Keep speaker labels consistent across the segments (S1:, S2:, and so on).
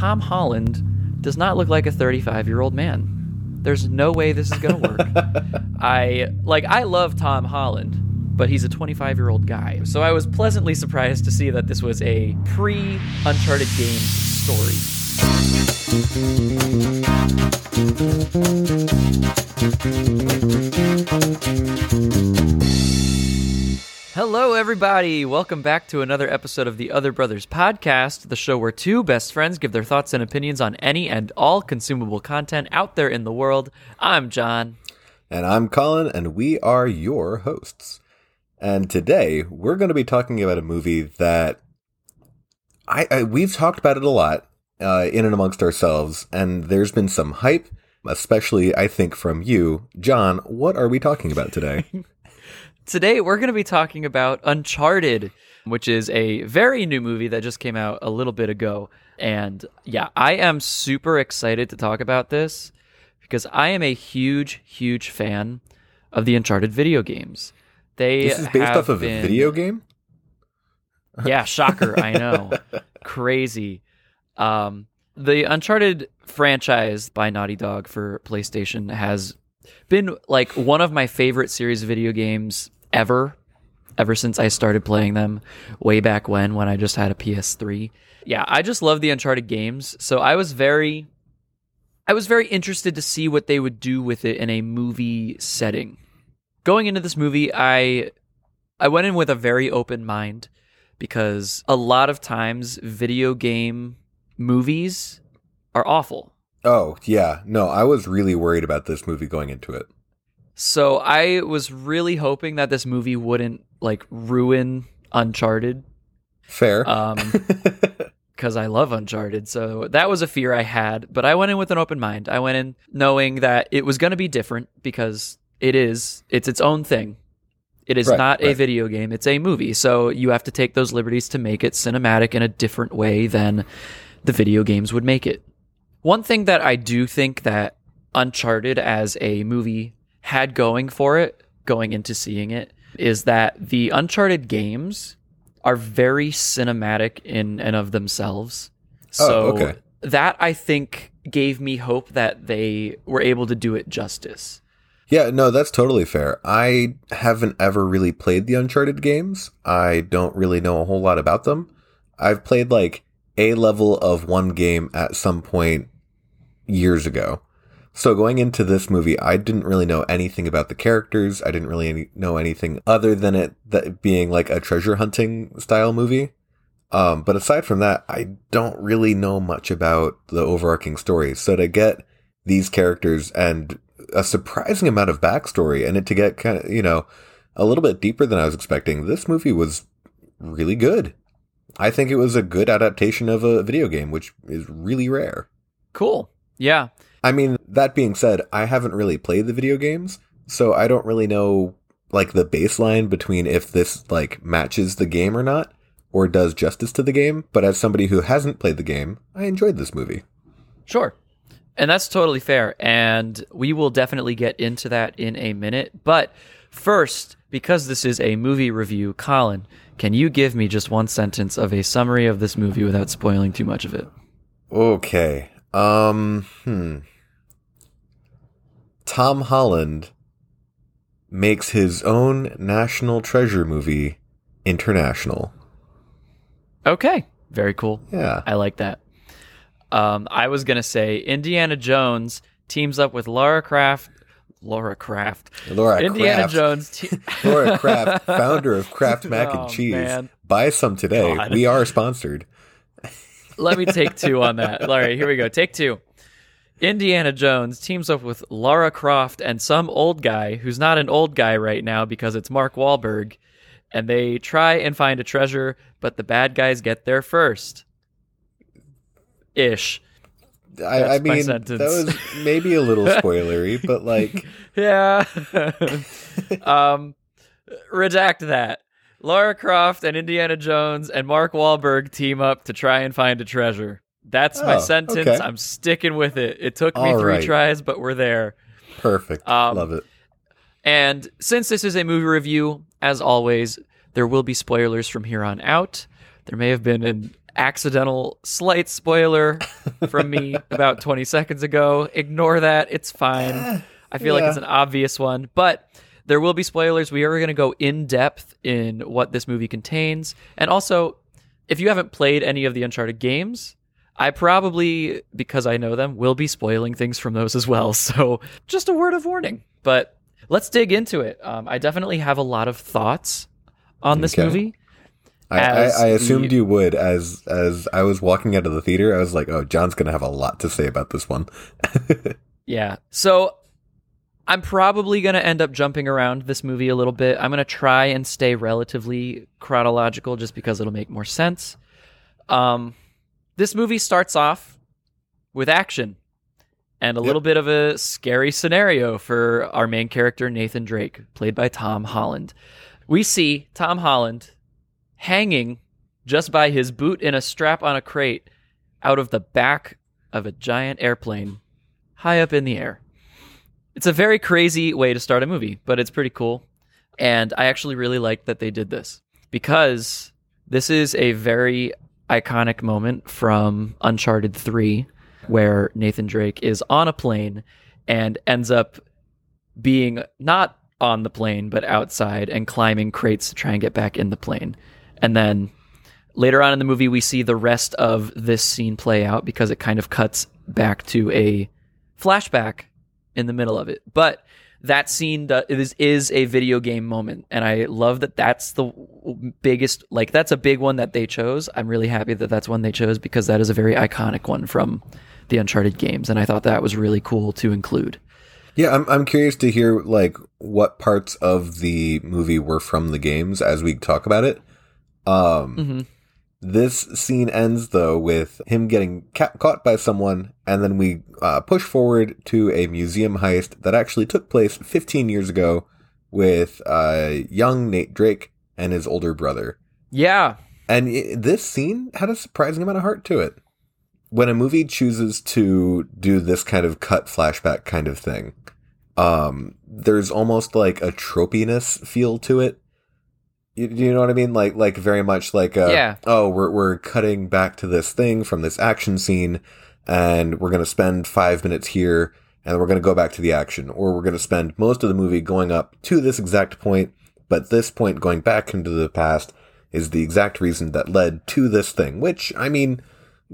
S1: Tom Holland does not look like a 35 year old man. There's no way this is going to work. I like I love Tom Holland, but he's a 25 year old guy. So I was pleasantly surprised to see that this was a pre Uncharted games story. Hello, everybody. Welcome back to another episode of the Other Brothers podcast, the show where two best friends give their thoughts and opinions on any and all consumable content out there in the world. I'm John.
S2: And I'm Colin, and we are your hosts. And today we're going to be talking about a movie that I, I we've talked about it a lot uh, in and amongst ourselves, and there's been some hype, especially I think from you, John. What are we talking about today?
S1: Today, we're going to be talking about Uncharted, which is a very new movie that just came out a little bit ago. And yeah, I am super excited to talk about this because I am a huge, huge fan of the Uncharted video games. They
S2: this is based off of
S1: been-
S2: a video game.
S1: Yeah, shocker. I know. Crazy. Um, the Uncharted franchise by Naughty Dog for PlayStation has been like one of my favorite series of video games ever, ever since I started playing them way back when, when I just had a PS3. Yeah, I just love the Uncharted games. So I was very, I was very interested to see what they would do with it in a movie setting. Going into this movie, I, I went in with a very open mind because a lot of times video game movies are awful.
S2: Oh yeah, no, I was really worried about this movie going into it.
S1: So I was really hoping that this movie wouldn't like ruin Uncharted
S2: Fair.
S1: um because I love Uncharted. So that was a fear I had, but I went in with an open mind. I went in knowing that it was going to be different because it is it's its own thing. It is
S2: Right,
S1: not a video game, it's a movie. So you have to take those liberties to make it cinematic in a different way than the video games would make it. One thing that I do think that Uncharted as a movie had going for it, going into seeing it, is that the Uncharted games are very cinematic in and of themselves.
S2: Oh,
S1: So
S2: okay.
S1: that I think gave me hope that they were able to do it justice.
S2: Yeah, no, that's totally fair. I haven't ever really played the Uncharted games. I don't really know a whole lot about them. I've played like a level of one game at some point years ago. So going into this movie, I didn't really know anything about the characters. I didn't really any- know anything other than it being like a treasure hunting style movie. Um, but aside from that, I don't really know much about the overarching story. So to get these characters and a surprising amount of backstory and it to get kind of, you know, a little bit deeper than I was expecting, this movie was really good. I think it was a good adaptation of a video game, which is really rare.
S1: Cool. Yeah.
S2: I mean, that being said, I haven't really played the video games, so I don't really know like the baseline between if this like matches the game or not or does justice to the game, but as somebody who hasn't played the game, I enjoyed this movie.
S1: Sure. And that's totally fair. And we will definitely get into that in a minute. But first, because this is a movie review, Colin, can you give me just one sentence of a summary of this movie without spoiling too much of it?
S2: Okay. Um, hmm. Tom Holland makes his own national treasure movie international.
S1: Okay. Very cool.
S2: Yeah.
S1: I like that. Um, I was going to say Indiana Jones teams up with Laura Kraft. Laura Kraft.
S2: Laura
S1: Indiana
S2: Kraft.
S1: Jones. Te-
S2: Laura Kraft, founder of Kraft Mac
S1: Oh,
S2: and Cheese.
S1: man.
S2: Buy some today.
S1: God.
S2: We are sponsored.
S1: Let me take two on that. All right, here we go. Take two. Indiana Jones teams up with Lara Croft and some old guy who's not an old guy right now because it's Mark Wahlberg, and they try and find a treasure, but the bad guys get there first. Ish.
S2: I, I mean,
S1: sentence.
S2: that was maybe a little spoilery, but like,
S1: Yeah. um, redact that. Lara Croft and Indiana Jones and Mark Wahlberg team up to try and find a treasure. That's my
S2: Oh,
S1: sentence.
S2: okay.
S1: I'm sticking with it. It took me
S2: All
S1: three
S2: right.
S1: tries, but we're there.
S2: perfect.
S1: Um,
S2: Love it.
S1: And since this is a movie review, as always, there will be spoilers from here on out. There may have been an accidental slight spoiler from me about 20 seconds ago. Ignore that. It's fine. I feel like it's an obvious one, but there will be spoilers. We are going to go in depth in what this movie contains. And also, if you haven't played any of the Uncharted games, I probably, because I know them, will be spoiling things from those as well. So just a word of warning. But let's dig into it. Um, I definitely have a lot of thoughts on this
S2: Okay.
S1: movie.
S2: I, I, I assumed
S1: the-
S2: you would as as I was walking out of the theater. I was like, "Oh, John's gonna have a lot to say about this one."
S1: Yeah. So I'm probably going to end up jumping around this movie a little bit. I'm going to try and stay relatively chronological just because it'll make more sense. Um, this movie starts off with action and a
S2: Yep.
S1: little bit of a scary scenario for our main character, Nathan Drake, played by Tom Holland. We see Tom Holland hanging just by his boot in a strap on a crate out of the back of a giant airplane high up in the air. It's a very crazy way to start a movie, but it's pretty cool. And I actually really like that they did this because this is a very iconic moment from Uncharted 3 where Nathan Drake is on a plane and ends up being not on the plane but outside and climbing crates to try and get back in the plane. And then later on in the movie we see the rest of this scene play out because it kind of cuts back to a flashback in the middle of it. But that scene do- is is a video game moment, and I love that. That's the biggest, like that's a big one that they chose. I'm really happy that that's one they chose because that is a very iconic one from the Uncharted games, and I thought that was really cool to include.
S2: Yeah, I'm I'm curious to hear like what parts of the movie were from the games as we talk about it. Um,
S1: Mhm.
S2: This scene ends though with him getting ca- caught by someone, and then we uh, push forward to a museum heist that actually took place 15 years ago with uh, young Nate Drake and his older brother.
S1: Yeah,
S2: And i this scene had a surprising amount of heart to it. When a movie chooses to do this kind of cut flashback kind of thing, um, there's almost like a tropiness feel to it. You, you know what I mean? Like, like very much like, uh,
S1: Yeah.
S2: oh, we're we're cutting back to this thing from this action scene, and we're gonna spend five minutes here, and we're gonna go back to the action, or we're gonna spend most of the movie going up to this exact point, but this point going back into the past is the exact reason that led to this thing, which I mean,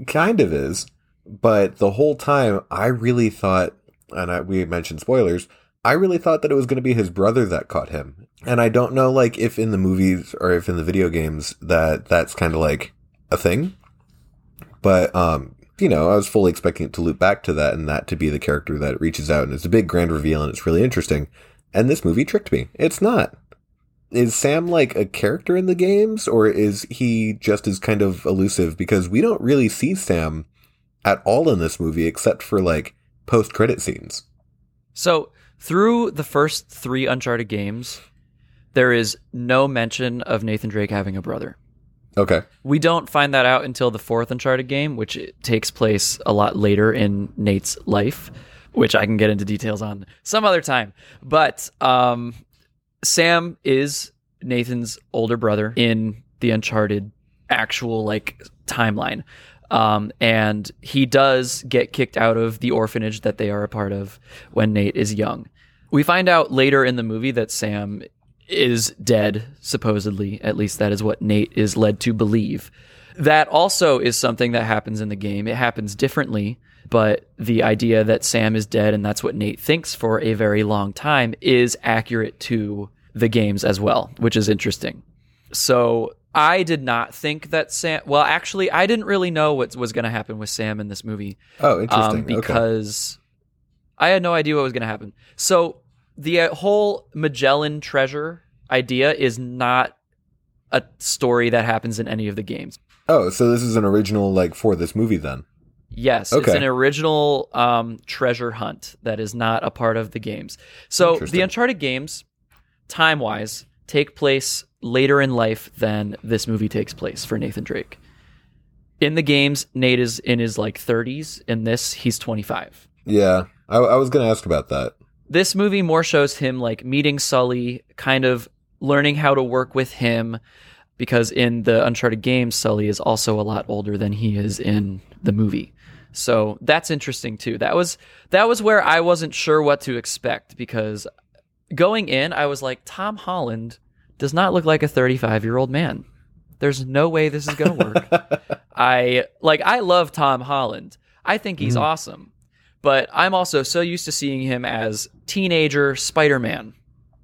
S2: kind of is. But the whole time, I really thought, and I, we mentioned spoilers, I really thought that it was going to be his brother that caught him. And I don't know, like, if in the movies or if in the video games that that's kind of like a thing. But, um, you know, I was fully expecting it to loop back to that and that to be the character that reaches out. And it's a big grand reveal and it's really interesting. And this movie tricked me. It's not is Sam like a character in the games or is he just as kind of elusive because we don't really see Sam at all in this movie except for like post credit scenes.
S1: So through the first three Uncharted games, there is no mention of Nathan Drake having a brother.
S2: Okay.
S1: We don't find that out until the fourth Uncharted game, which takes place a lot later in Nate's life, which I can get into details on some other time. But um, Sam is Nathan's older brother in the Uncharted actual like timeline. Um, and he does get kicked out of the orphanage that they are a part of when Nate is young. We find out later in the movie that Sam is dead, supposedly. At least that is what Nate is led to believe. That also is something that happens in the game. It happens differently, but the idea that Sam is dead and that's what Nate thinks for a very long time is accurate to the games as well, which is interesting. So I did not think that Sam. Well, actually, I didn't really know what was going to happen with Sam in this movie
S2: Oh, interesting.
S1: um,
S2: okay.
S1: I had no idea what was going to happen. So the uh, whole Magellan treasure idea is not a story that happens in any of the games.
S2: Oh, so this is an original like for this movie then.
S1: Yes, it's an original um, treasure hunt that is not a part of the games. So the Uncharted games, time wise, take place later in life than this movie takes place for Nathan Drake. In the games, Nate is in his like 30s. In this, he's 25.
S2: Yeah. I, I was going to ask about that.
S1: this movie more shows him like meeting Sully, kind of learning how to work with him. because in the Uncharted games, Sully is also a lot older than he is in the movie. So that's interesting too. That was that was where I wasn't sure what to expect because going in, I was like, Tom Holland does not look like a 35 year old man. There's no way this is gonna work. I like I love Tom Holland. I think he's
S2: Mhm.
S1: awesome. But I'm also so used to seeing him as teenager Spider-Man,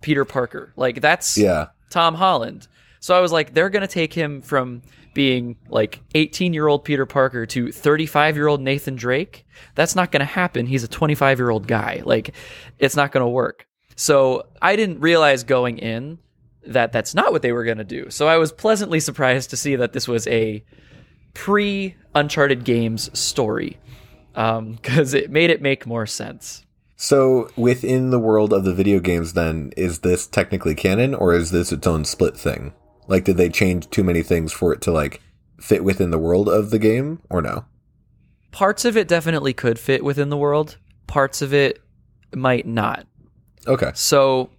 S1: Peter Parker. Like that's
S2: Yeah.
S1: Tom Holland. So I was like, they're going to take him from being like 18 year old Peter Parker to 35 year old Nathan Drake. That's not going to happen. He's a 25 year old guy. Like, it's not going to work. So I didn't realize going in that that's not what they were going to do. So I was pleasantly surprised to see that this was a pre Uncharted games story Um, because it made it make more sense.
S2: So within the world of the video games, then is this technically canon, or is this its own split thing? Like, did they change too many things for it to like fit within the world of the game, or no?
S1: Parts of it definitely could fit within the world, parts of it might not.
S2: Okay.
S1: So,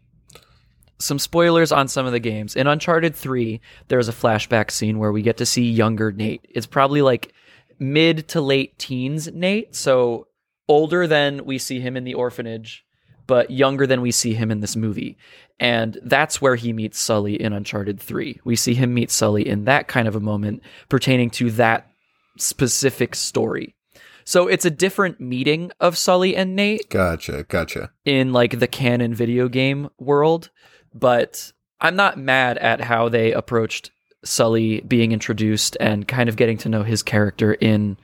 S1: some spoilers on some of the games. In Uncharted 3, there's a flashback scene where we get to see younger Nate. It's probably like mid to late teens Nate, so older than we see him in the orphanage, but younger than we see him in this movie. And that's where he meets Sully in Uncharted 3. We see him meet Sully in that kind of a moment pertaining to that specific story. So it's a different meeting of Sully and Nate
S2: Gotcha. Gotcha.
S1: in like the canon video game world, but I'm not mad at how they approached Sully being introduced and kind of getting to know his character in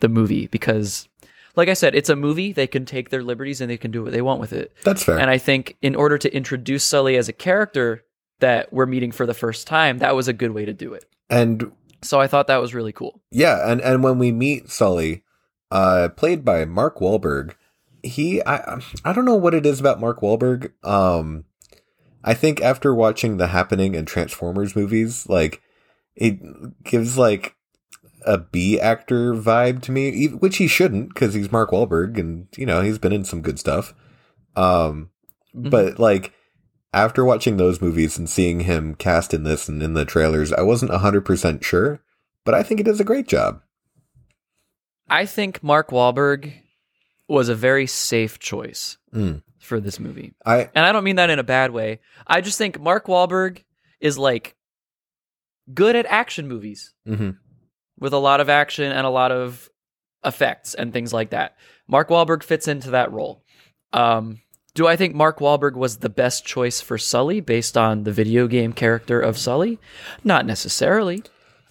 S1: the movie because like I said, it's a movie, they can take their liberties and they can do what they want with it.
S2: That's fair.
S1: And I think in order to introduce Sully as a character that we're meeting for the first time, that was a good way to do it.
S2: and
S1: So I thought that was really cool.
S2: Yeah, and and when we meet Sully, uh, played by Mark Wahlberg, he I I don't know what it is about Mark Wahlberg. Um, I think after watching The Happening and Transformers movies, like it gives like a B actor vibe to me, which he shouldn't because he's Mark Wahlberg and you know he's been in some good stuff. Um, but like after watching those movies and seeing him cast in this and in the trailers, I wasn't hundred percent sure, but I think he does a great job.
S1: I think Mark Wahlberg was a very safe choice
S2: Mm.
S1: For this movie.
S2: I
S1: And I don't mean that in a bad way. I just think Mark Wahlberg is like good at action movies
S2: mhm.
S1: with a lot of action and a lot of effects and things like that. Mark Wahlberg fits into that role. Um, do I think Mark Wahlberg was the best choice for Sully based on the video game character of Sully? Not necessarily.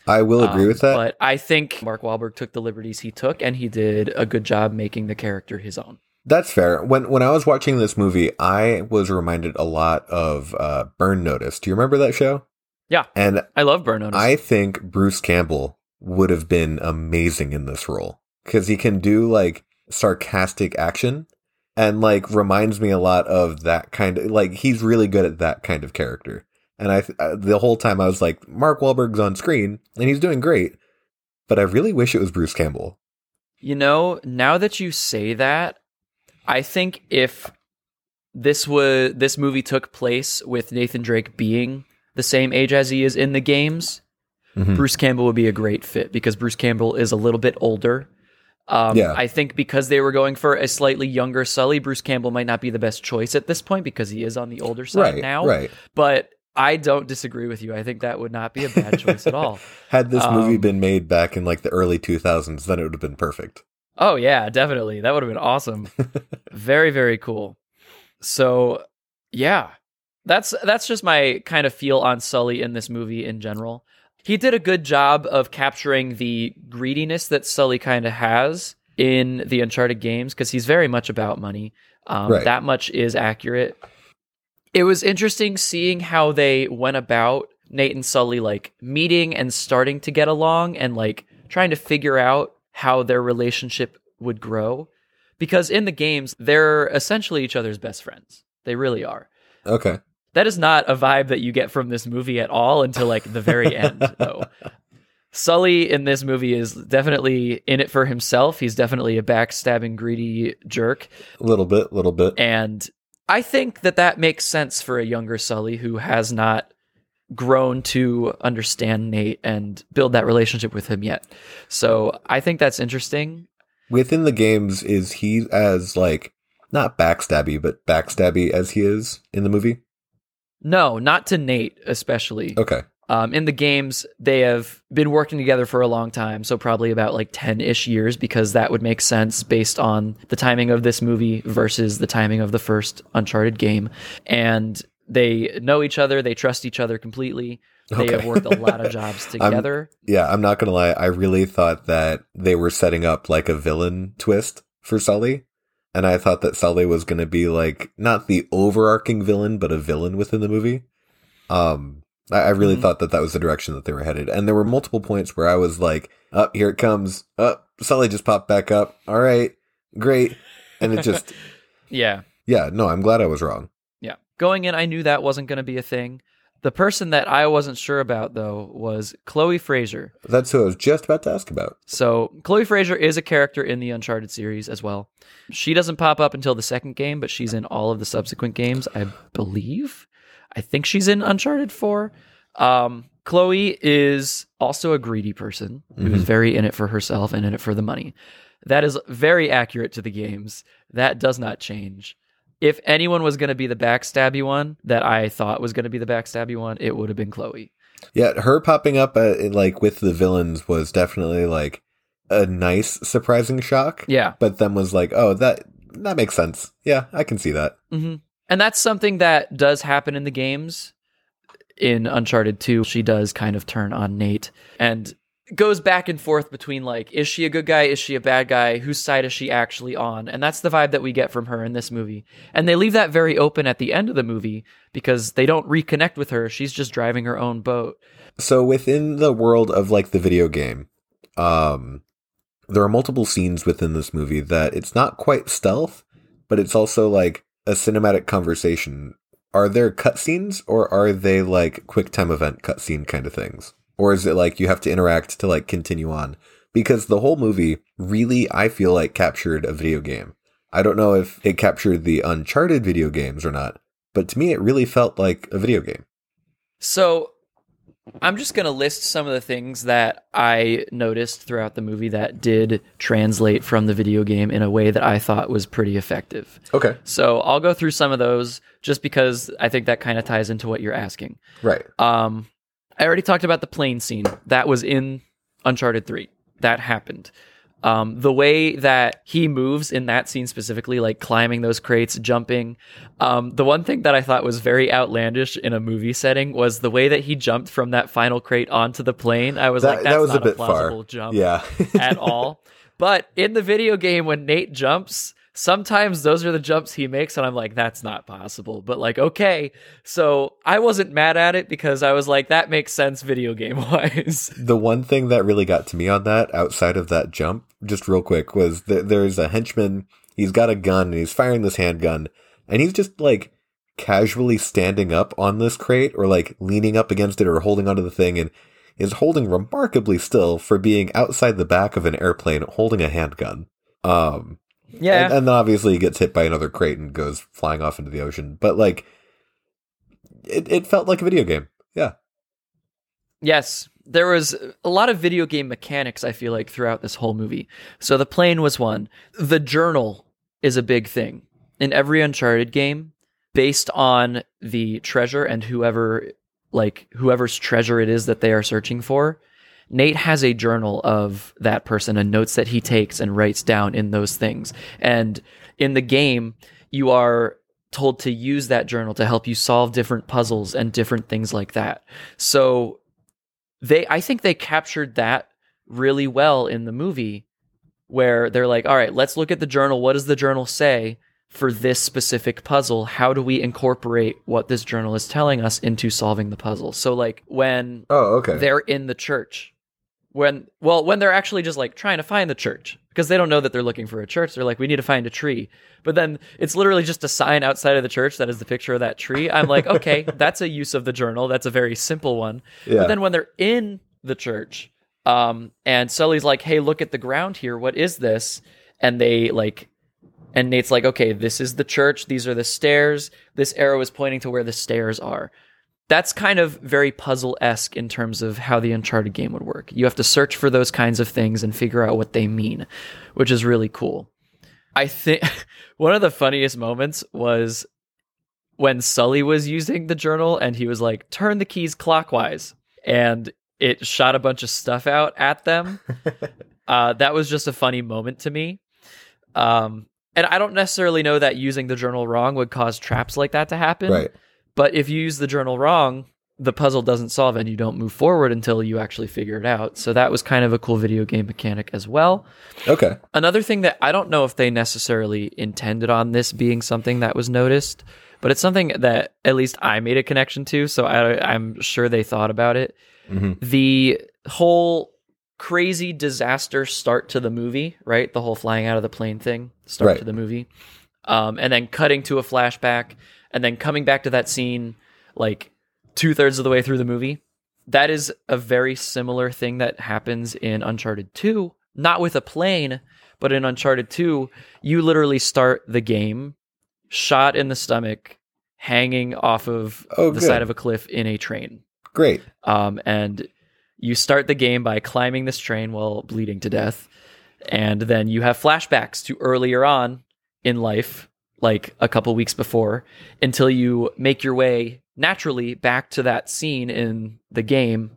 S2: I will agree
S1: Um,
S2: with that.
S1: But I think Mark Wahlberg took the liberties he took and he did a good job making the character his own.
S2: That's fair. When when I was watching this movie, I was reminded a lot of uh, Burn Notice. Do you remember that show?
S1: Yeah.
S2: And
S1: I love Burn Notice.
S2: I think Bruce Campbell would have been amazing in this role because he can do like sarcastic action and like reminds me a lot of that kind of like he's really good at that kind of character. And I uh, the whole time I was like Mark Wahlberg's on screen and he's doing great, but I really wish it was Bruce Campbell.
S1: You know, now that you say that, I think if this was this movie took place with Nathan Drake being the same age as he is in the games,
S2: Mhm.
S1: Bruce Campbell would be a great fit because Bruce Campbell is a little bit older. Um,
S2: Yeah.
S1: I think because they were going for a slightly younger Sully, Bruce Campbell might not be the best choice at this point because he is on the older side
S2: Right
S1: now.
S2: right.
S1: But I don't disagree with you. I think that would not be a bad choice at all.
S2: Had this movie
S1: Um,
S2: been made back in like the early 2000s, then it would have been perfect.
S1: Oh yeah, definitely. That would have been awesome. very very cool. So, yeah. That's that's just my kind of feel on Sully in this movie in general. He did a good job of capturing the greediness that Sully kind of has in the Uncharted games because he's very much about money. Um,
S2: Right.
S1: That much is accurate. It was interesting seeing how they went about Nate and Sully like meeting and starting to get along and like trying to figure out how their relationship would grow. Because in the games, they're essentially each other's best friends. They really are.
S2: Okay.
S1: That is not a vibe that you get from this movie at all until like the very end, though. Sully in this movie is definitely in it for himself. He's definitely a backstabbing, greedy jerk.
S2: A little bit, little bit.
S1: And I think that that makes sense for a younger Sully who has not grown to understand Nate and build that relationship with him yet. So I think that's interesting.
S2: Within the games, is he as like not backstabby, but backstabby as he is in the movie?
S1: No, not to Nate, especially.
S2: Okay.
S1: Um, in the games, they have been working together for a long time, so probably about like 10 ish years, because that would make sense based on the timing of this movie versus the timing of the first Uncharted game. And they know each other, they trust each other completely. They
S2: Okay.
S1: have worked a lot of jobs together.
S2: Yeah, I'm not gonna lie. I really thought that they were setting up like a villain twist for Sully. And I thought that Sully was gonna be like not the overarching villain, but a villain within the movie. Um, I, I really
S1: Mhm.
S2: thought that that was the direction that they were headed. And there were multiple points where I was like, "Up here it comes! Up, Sully just popped back up. All right, great." And it just,
S1: yeah.
S2: yeah, no, I'm glad I was wrong.
S1: Going in, I knew that wasn't going to be a thing. The person that I wasn't sure about, though, was Chloe Frazer.
S2: That's who I was just about to ask about.
S1: So, Chloe Frazer is a character in the Uncharted series as well. She doesn't pop up until the second game, but she's in all of the subsequent games, I believe. I think she's in Uncharted 4. Um, Chloe is also a greedy person who is
S2: Mhm.
S1: very in it for herself and in it for the money. That is very accurate to the games. That does not change. If anyone was going to be the backstabby one that I thought was going to be the backstabby one, it would have been Chloe.
S2: Yeah, her popping up uh, like with the villains was definitely like a nice surprising shock.
S1: Yeah.
S2: but then was like, oh, that that makes sense. Yeah, I can see that.
S1: hmm And that's something that does happen in the games. In Uncharted 2, she does kind of turn on Nate and goes back and forth between like, is she a good guy? Is she a bad guy? Whose side is she actually on? And that's the vibe that we get from her in this movie. And they leave that very open at the end of the movie because they don't reconnect with her. She's just driving her own boat.
S2: So within the world of like the video game, um, there are multiple scenes within this movie that it's not quite stealth, but it's also like a cinematic conversation. Are there cutscenes or are they like quick time event cutscene kind of things? Or is it like you have to interact to like continue on? Because the whole movie really, I feel like captured a video game. I don't know if it captured the Uncharted video games or not, but to me, it really felt like a video game.
S1: So I'm just going to list some of the things that I noticed throughout the movie that did translate from the video game in a way that I thought was pretty effective.
S2: Okay.
S1: So I'll go through some of those just because I think that kind of ties into what you're asking.
S2: Right.
S1: Um, I already talked about the plane scene. That was in Uncharted 3. That happened. Um, the way that he moves in that scene specifically, like climbing those crates, jumping. Um, the one thing that I thought was very outlandish in a movie setting was the way that he jumped from that final crate onto the plane. I was
S2: That-
S1: like, that's
S2: that was a
S1: not
S2: bit
S1: plausible
S2: far.
S1: jump
S2: Yeah.
S1: at all. But in the video game, when Nate jumps, sometimes those are the jumps he makes, and I'm like, that's not possible. But like, okay. So I wasn't mad at it because I was like, that makes sense video game wise.
S2: the one thing that really got to me on that, outside of that jump, just real quick, was there's a henchman. He's got a gun and he's firing this handgun, and he's just like casually standing up on this crate or like leaning up against it or holding onto the thing and is holding remarkably still for being outside the back of an airplane holding a handgun. Um,
S1: yeah.
S2: and, and then obviously he gets hit by another crate and goes flying off into the ocean. But like, it, it felt like a video game. Yeah.
S1: Yes, there was a lot of video game mechanics, I feel like, throughout this whole movie. So the plane was one. The journal is a big thing in every Uncharted game, based on the treasure and whoever, like, whoever's treasure it is that they are searching for. Nate has a journal of that person and notes that he takes and writes down in those things. And in the game, you are told to use that journal to help you solve different puzzles and different things like that. So they I think they captured that really well in the movie where they're like, "All right, let's look at the journal. What does the journal say for this specific puzzle? How do we incorporate what this journal is telling us into solving the puzzle?" So like when
S2: Oh, okay.
S1: they're in the church when well when they're actually just like trying to find the church because they don't know that they're looking for a church they're like we need to find a tree. But then it's literally just a sign outside of the church that is the picture of that tree. I'm like okay that's a use of the journal. That's a very simple one.
S2: Yeah.
S1: but then when they're in the church um and sully's like hey look at the ground here. What is this? And they like and nate's like okay this is the church. These are the stairs. This arrow is pointing to where the stairs are that's kind of very puzzle esque in terms of how the Uncharted game would work. You have to search for those kinds of things and figure out what they mean, which is really cool. I think one of the funniest moments was when Sully was using the journal and he was like, turn the keys clockwise. And it shot a bunch of stuff out at them. uh, that was just a funny moment to me. Um, and I don't necessarily know that using the journal wrong would cause traps like that to happen.
S2: Right.
S1: But if you use the journal wrong, the puzzle doesn't solve and you don't move forward until you actually figure it out. So that was kind of a cool video game mechanic as well.
S2: Okay.
S1: Another thing that I don't know if they necessarily intended on this being something that was noticed, but it's something that at least I made a connection to. So I, I'm sure they thought about it.
S2: hmm
S1: The whole crazy disaster start to the movie, right? The whole flying out of the plane thing start
S2: Right.
S1: to the movie. Um, and then cutting to a flashback and then coming back to that scene like two thirds of the way through the movie. That is a very similar thing that happens in Uncharted 2, not with a plane, but in Uncharted 2, you literally start the game shot in the stomach, hanging off of
S2: Oh,
S1: the
S2: good.
S1: side of a cliff in a train.
S2: Great.
S1: Um, and you start the game by climbing this train while bleeding to death. And then you have flashbacks to earlier on in life, like a couple weeks before, until you make your way naturally back to that scene in the game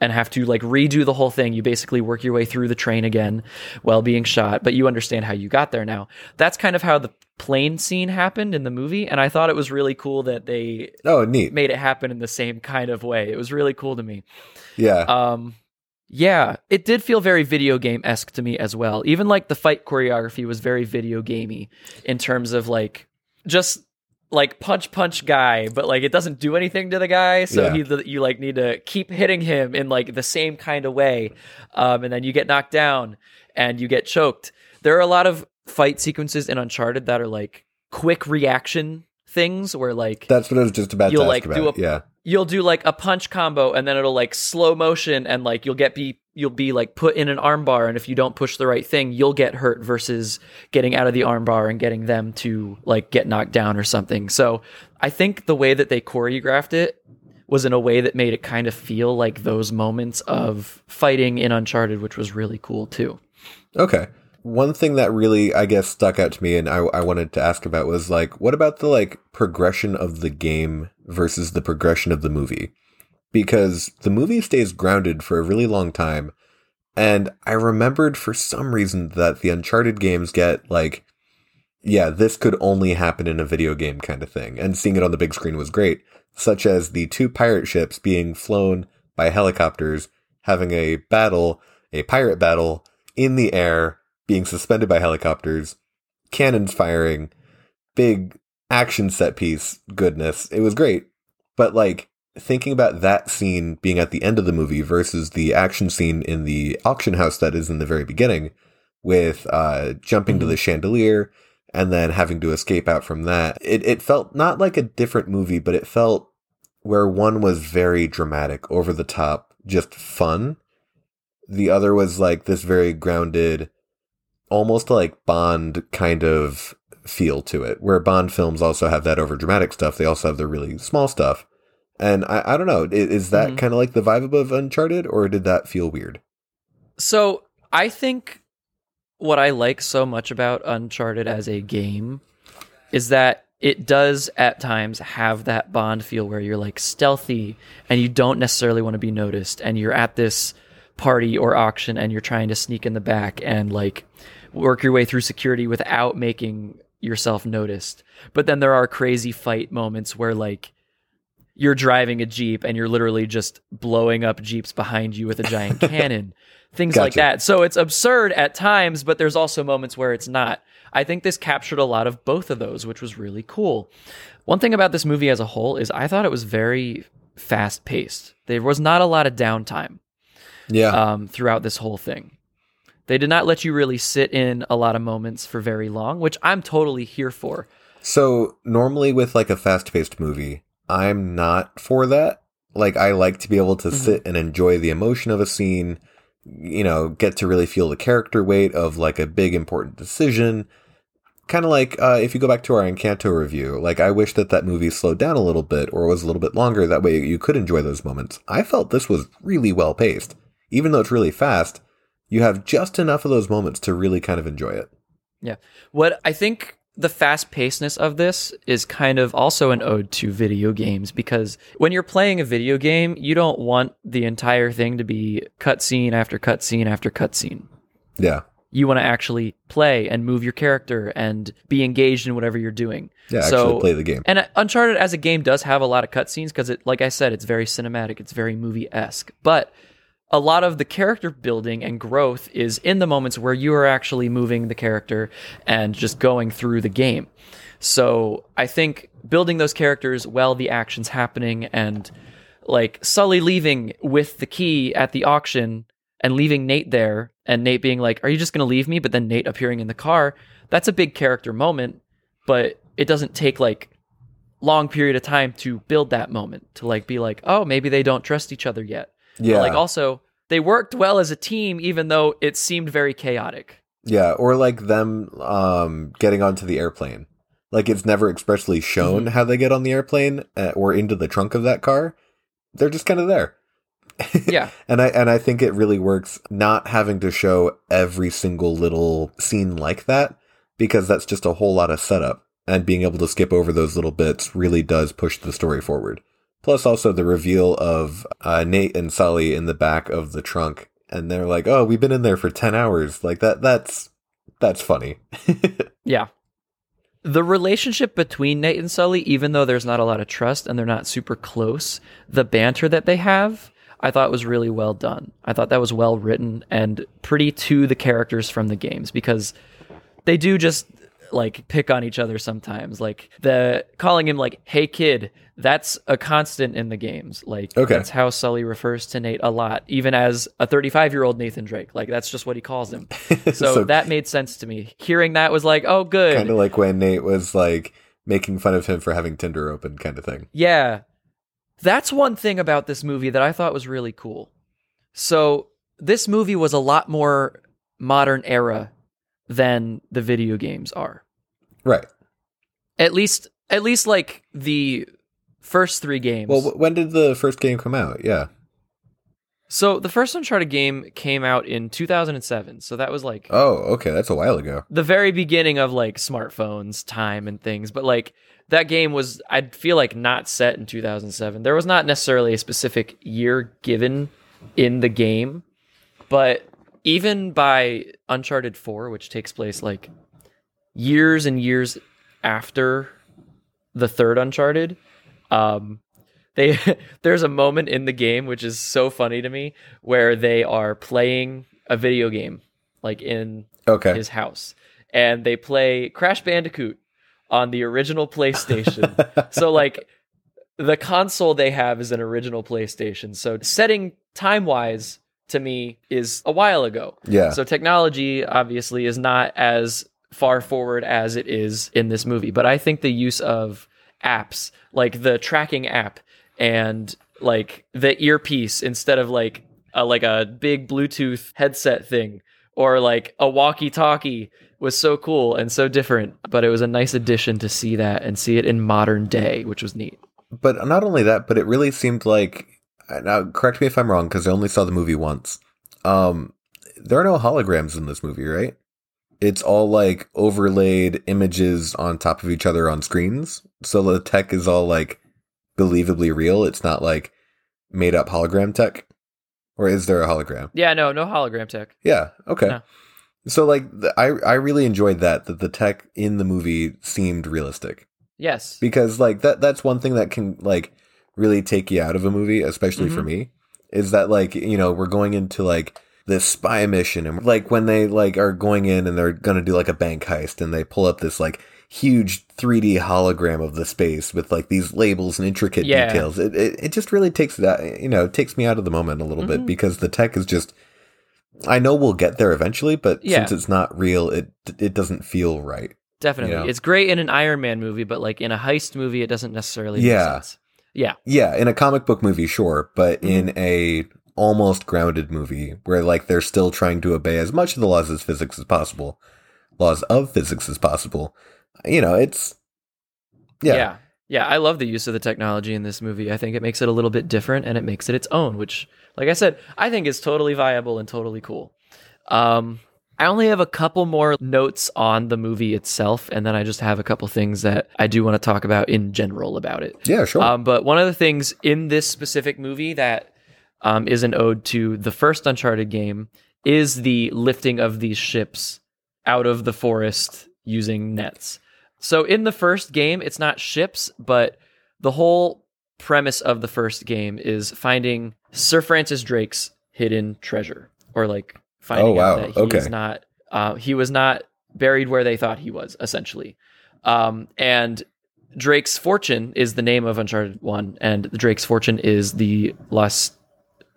S1: and have to like redo the whole thing. You basically work your way through the train again while being shot, but you understand how you got there now. That's kind of how the plane scene happened in the movie. And I thought it was really cool that they
S2: Oh, neat.
S1: made it happen in the same kind of way. It was really cool to me.
S2: Yeah.
S1: Um, yeah, it did feel very video game esque to me as well. Even like the fight choreography was very video gamey in terms of like just like punch punch guy, but like it doesn't do anything to the guy, so
S2: Yeah.
S1: he you like need to keep hitting him in like the same kind of way, um, and then you get knocked down and you get choked. There are a lot of fight sequences in Uncharted that are like quick reaction things where like
S2: That's what I was just about
S1: You'll, like,
S2: about.
S1: do a-
S2: yeah.
S1: you'll do like a punch combo and then it'll like slow motion and like you'll get be you'll be like put in an armbar and if you don't push the right thing you'll get hurt versus getting out of the armbar and getting them to like get knocked down or something so i think the way that they choreographed it was in a way that made it kind of feel like those moments of fighting in uncharted which was really cool too
S2: Okay. One thing that really, I guess, stuck out to me and I, I wanted to ask about was like, what about the like progression of the game versus the progression of the movie? Because the movie stays grounded for a really long time. And I remembered for some reason that the Uncharted games get like, yeah, this could only happen in a video game kind of thing. And seeing it on the big screen was great, such as the two pirate ships being flown by helicopters, having a battle, a pirate battle in the air, being suspended by helicopters, cannons firing, big action set piece goodness. It was great. But like thinking about that scene being at the end of the movie versus the action scene in the auction house that is in the very beginning with uh jumping to
S1: Mhm.
S2: the chandelier and then having to escape out from that. It it felt not like a different movie, but it felt where one was very dramatic, over the top, just fun. The other was like this very grounded, almost like Bond kind of feel to it, where Bond films also have that over dramatic stuff. They also have the really small stuff. And I, I don't know, i- is that
S1: Mhm.
S2: kind of like the vibe of Uncharted, or did that feel weird?
S1: So I think what I like so much about Uncharted as a game is that it does at times have that Bond feel where you're like stealthy and you don't necessarily want to be noticed and you're at this party or auction and you're trying to sneak in the back and like work your way through security without making yourself noticed. But then there are crazy fight moments where like you're driving a Jeep and you're literally just blowing up Jeeps behind you with a giant cannon. Things like that. So it's absurd at times, but there's also moments where it's not. I think this captured a lot of both of those, which was really cool. One thing about this movie as a whole is I thought it was very fast paced. There was not a lot of downtime
S2: Yeah.
S1: um, throughout this whole thing. They did not let you really sit in a lot of moments for very long, which I'm totally here for.
S2: So normally with like a fast-paced movie, I'm not for that. Like I like to be able to
S1: Mhm.
S2: sit and enjoy the emotion of a scene, you know, get to really feel the character weight of like a big important decision. kind of like uh, if you go back to our Encanto review, like I wish that that movie slowed down a little bit or was a little bit longer. That way you could enjoy those moments. I felt this was really well paced. Even though it's really fast, you have just enough of those moments to really kind of enjoy it.
S1: Yeah. What I think the fast pacedness of this is kind of also an ode to video games because when you're playing a video game, you don't want the entire thing to be cutscene after cutscene after cutscene.
S2: Yeah.
S1: You want to actually play and move your character and be engaged in whatever you're doing.
S2: Yeah,
S1: So-
S2: actually play the game.
S1: And Uncharted as a game does have a lot of cutscenes because it, like I said, it's very cinematic. It's very movie esque. But a lot of the character building and growth is in the moments where you are actually moving the character and just going through the game. So I think building those characters while the action's happening and like Sully leaving with the key at the auction and leaving Nate there and Nate being like, Are you just going to leave me? But then Nate appearing in the car, that's a big character moment, but it doesn't take like long period of time to build that moment to like be like, Oh, maybe they don't trust each other yet. But,
S2: Yeah.
S1: like also, they worked well as a team, even though it seemed very chaotic.
S2: Yeah, or like them um, getting onto the airplane. Like it's never expressly shown how they get on the airplane uh, or into the trunk of that car. They're just kind of there.
S1: Yeah.
S2: And I and I think it really works not having to show every single little scene like that because that's just a whole lot of setup and being able to skip over those little bits really does push the story forward. Plus also the reveal of uh, Nate and Sully in the back of the trunk and they're like, "Oh, we've been in there for 10 hours." Like that that's that's funny.
S1: Yeah. The relationship between Nate and Sully, even though there's not a lot of trust and they're not super close, the banter that they have, I thought was really well done. I thought that was well written and pretty to the characters from the games because they do just like pick on each other sometimes. Like the calling him like, "Hey kid," that's a constant in the games. Like
S2: Okay.
S1: that's how Sully refers to Nate a lot, even as a 35 year old Nathan Drake. Like that's just what he calls him. So,
S2: So-
S1: that made sense to me. Hearing that was like, oh, good.
S2: kind of like when Nate was like making fun of him for having Tinder open kind of thing.
S1: Yeah. That's one thing about this movie that I thought was really cool. So, this movie was a lot more modern era than the video games are.
S2: Right.
S1: At least at least like the first 3 games.
S2: Well, when did the first game come out? Yeah.
S1: so, the first Uncharted game came out in 2007. So that was like
S2: Oh, okay, that's a while ago.
S1: the very beginning of like smartphones time and things but like that game was i feel like not set in 2007 there was not necessarily a specific year given in the game but even by uncharted 4 which takes place like years and years after the third uncharted um they there's a moment in the game which is so funny to me where they are playing a video game like in
S2: Okay.
S1: his house and they play Crash Bandicoot on the original PlayStation. so like the console they have is an original PlayStation. So setting time wise to me is a while ago.
S2: yeah.
S1: So technology obviously is not as far forward as it is in this movie, but I think the use of apps like the tracking app and like the earpiece instead of like a, like a big Bluetooth headset thing or like a walkie-talkie was so cool and so different. But it was a nice addition to see that and see it in modern day, which was neat.
S2: but not only that, but it really seemed like now correct me if I'm wrong because I only saw the movie once. Um there are no holograms in this movie, right? It's all like overlaid images on top of each other on screens. So the tech is all like believably real. It's not like made up hologram tech. Or is there a hologram?
S1: Yeah, no, no hologram tech.
S2: Yeah. Okay.
S1: No.
S2: So like the, I I really enjoyed that that the tech in the movie seemed realistic
S1: Yes.
S2: because like that that's one thing that can like really take you out of a movie, especially for
S1: Mhm.
S2: me, is that like you know we're going into like this spy mission and like when they like are going in and they're gonna do like a bank heist and they pull up this like huge 3D hologram of the space with like these labels and intricate
S1: Yeah.
S2: details. It, it it just really takes that you know it takes me out of the moment a little bit
S1: Mhm.
S2: because the tech is just. I know we'll get there eventually, but
S1: Yeah.
S2: since it's not real, it it doesn't feel right.
S1: Definitely.
S2: you know?
S1: It's great in an Iron Man movie, but like in a heist movie, it doesn't necessarily
S2: Yeah.
S1: Yeah.
S2: Yeah, in a comic book movie, sure, but
S1: Mhm.
S2: in a almost grounded movie where like they're still trying to obey as much of the laws of physics as possible, laws of physics as possible. You know, it's yeah.
S1: yeah. Yeah, I love the use of the technology in this movie. I think it makes it a little bit different and it makes it its own, which, like I said, I think is totally viable and totally cool. Um, I only have a couple more notes on the movie itself, and then I just have a couple things that I do want to talk about in general about it.
S2: Yeah, sure.
S1: Um, but one of the things in this specific movie that um, is an ode to the first Uncharted game is the lifting of these ships out of the forest using nets. So in the first game, it's not ships, but the whole premise of the first game is finding Sir Francis Drake's hidden treasure, or like finding
S2: Oh, wow.
S1: out that he's
S2: Okay.
S1: not uh, he was not buried where they thought he was, essentially. Um, and Drake's fortune is the name of Uncharted One, and Drake's fortune is the lost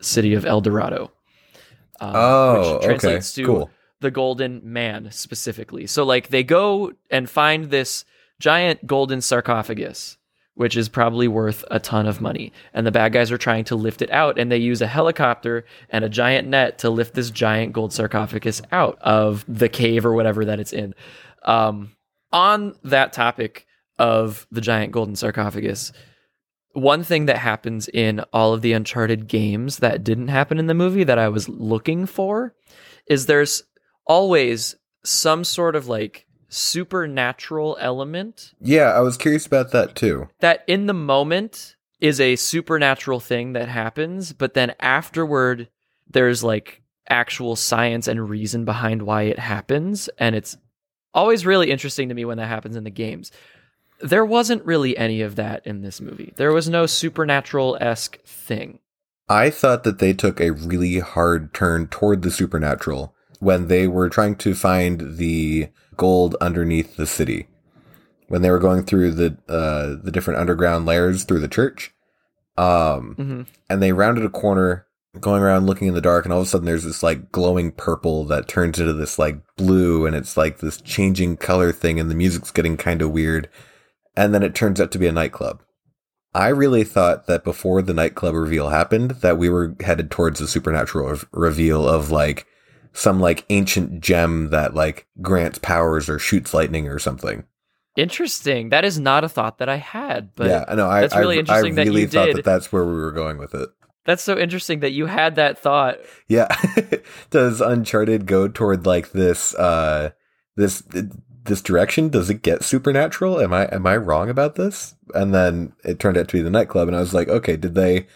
S1: city of El Dorado. um,
S2: oh, okay.
S1: translates to
S2: Cool.
S1: the golden man specifically. So like they go and find this giant golden sarcophagus which is probably worth a ton of money. And the bad guys are trying to lift it out and they use a helicopter and a giant net to lift this giant gold sarcophagus out of the cave or whatever that it's in. Um, on that topic of the giant golden sarcophagus, one thing that happens in all of the Uncharted games that didn't happen in the movie that I was looking for is there's always some sort of like supernatural element
S2: Yeah, I was curious about that too.
S1: that in the moment is a supernatural thing that happens, but then afterward there's like actual science and reason behind why it happens. And it's always really interesting to me when that happens in the games. There wasn't really any of that in this movie. There was no supernatural esque thing.
S2: I thought that they took a really hard turn toward the supernatural when they were trying to find the gold underneath the city. When they were going through the uh, the different underground layers through the church, um,
S1: hmm
S2: and they rounded a corner, going around looking in the dark, and all of a sudden there's this like glowing purple that turns into this like blue, and it's like this changing color thing, and the music's getting kind of weird, and then it turns out to be a nightclub. I really thought that before the nightclub reveal happened, that we were headed towards a supernatural rev- reveal of like some like ancient gem that like grants powers or shoots lightning or something.
S1: Interesting. That is not a thought that I had, but
S2: yeah, I know. I,
S1: that's really
S2: I,
S1: interesting
S2: I
S1: that
S2: really
S1: you
S2: thought
S1: did.
S2: that that's where we were going with it.
S1: that's so interesting that you had that thought.
S2: Yeah. Does Uncharted go toward like this uh this this direction? Does it get supernatural? Am I am I wrong about this? And then it turned out to be the nightclub and I was like, okay, did they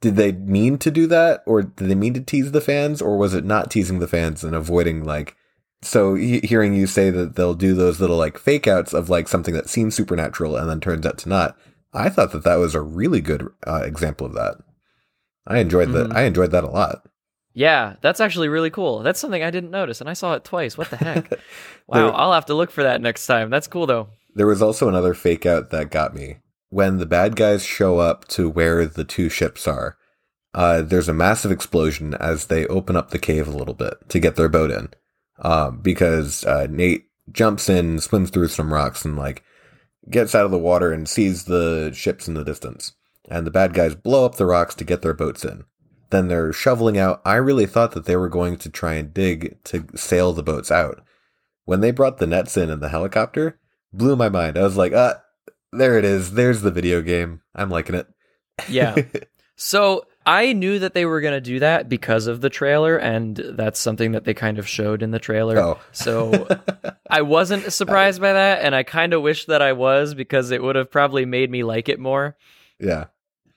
S2: did they mean to do that or did they mean to tease the fans or was it not teasing the fans and avoiding like so he- hearing you say that they'll do those little like fake outs of like something that seems supernatural and then turns out to not. I thought that that was a really good uh, example of that. I enjoyed that.
S1: Mhm.
S2: I enjoyed that a lot.
S1: Yeah, that's actually really cool. That's something I didn't notice, and I saw it twice. What the heck?
S2: There-
S1: wow, I'll have to look for that next time. That's cool though.
S2: There was also another fake out that got me. When the bad guys show up to where the two ships are, uh, there's a massive explosion as they open up the cave a little bit to get their boat in. Um, because uh, Nate jumps in, swims through some rocks, and like gets out of the water and sees the ships in the distance. And the bad guys blow up the rocks to get their boats in. Then they're shoveling out. I really thought that they were going to try and dig to sail the boats out. When they brought the nets in and the helicopter, blew my mind. I was like, ah, there it is. There's the video game. I'm liking it.
S1: Yeah. So I knew that they were going to do that because of the trailer, and that's something that they kind of showed in the trailer.
S2: Oh.
S1: So I wasn't surprised by that, and I kind of wish that I was because it would have probably made me like it more.
S2: yeah.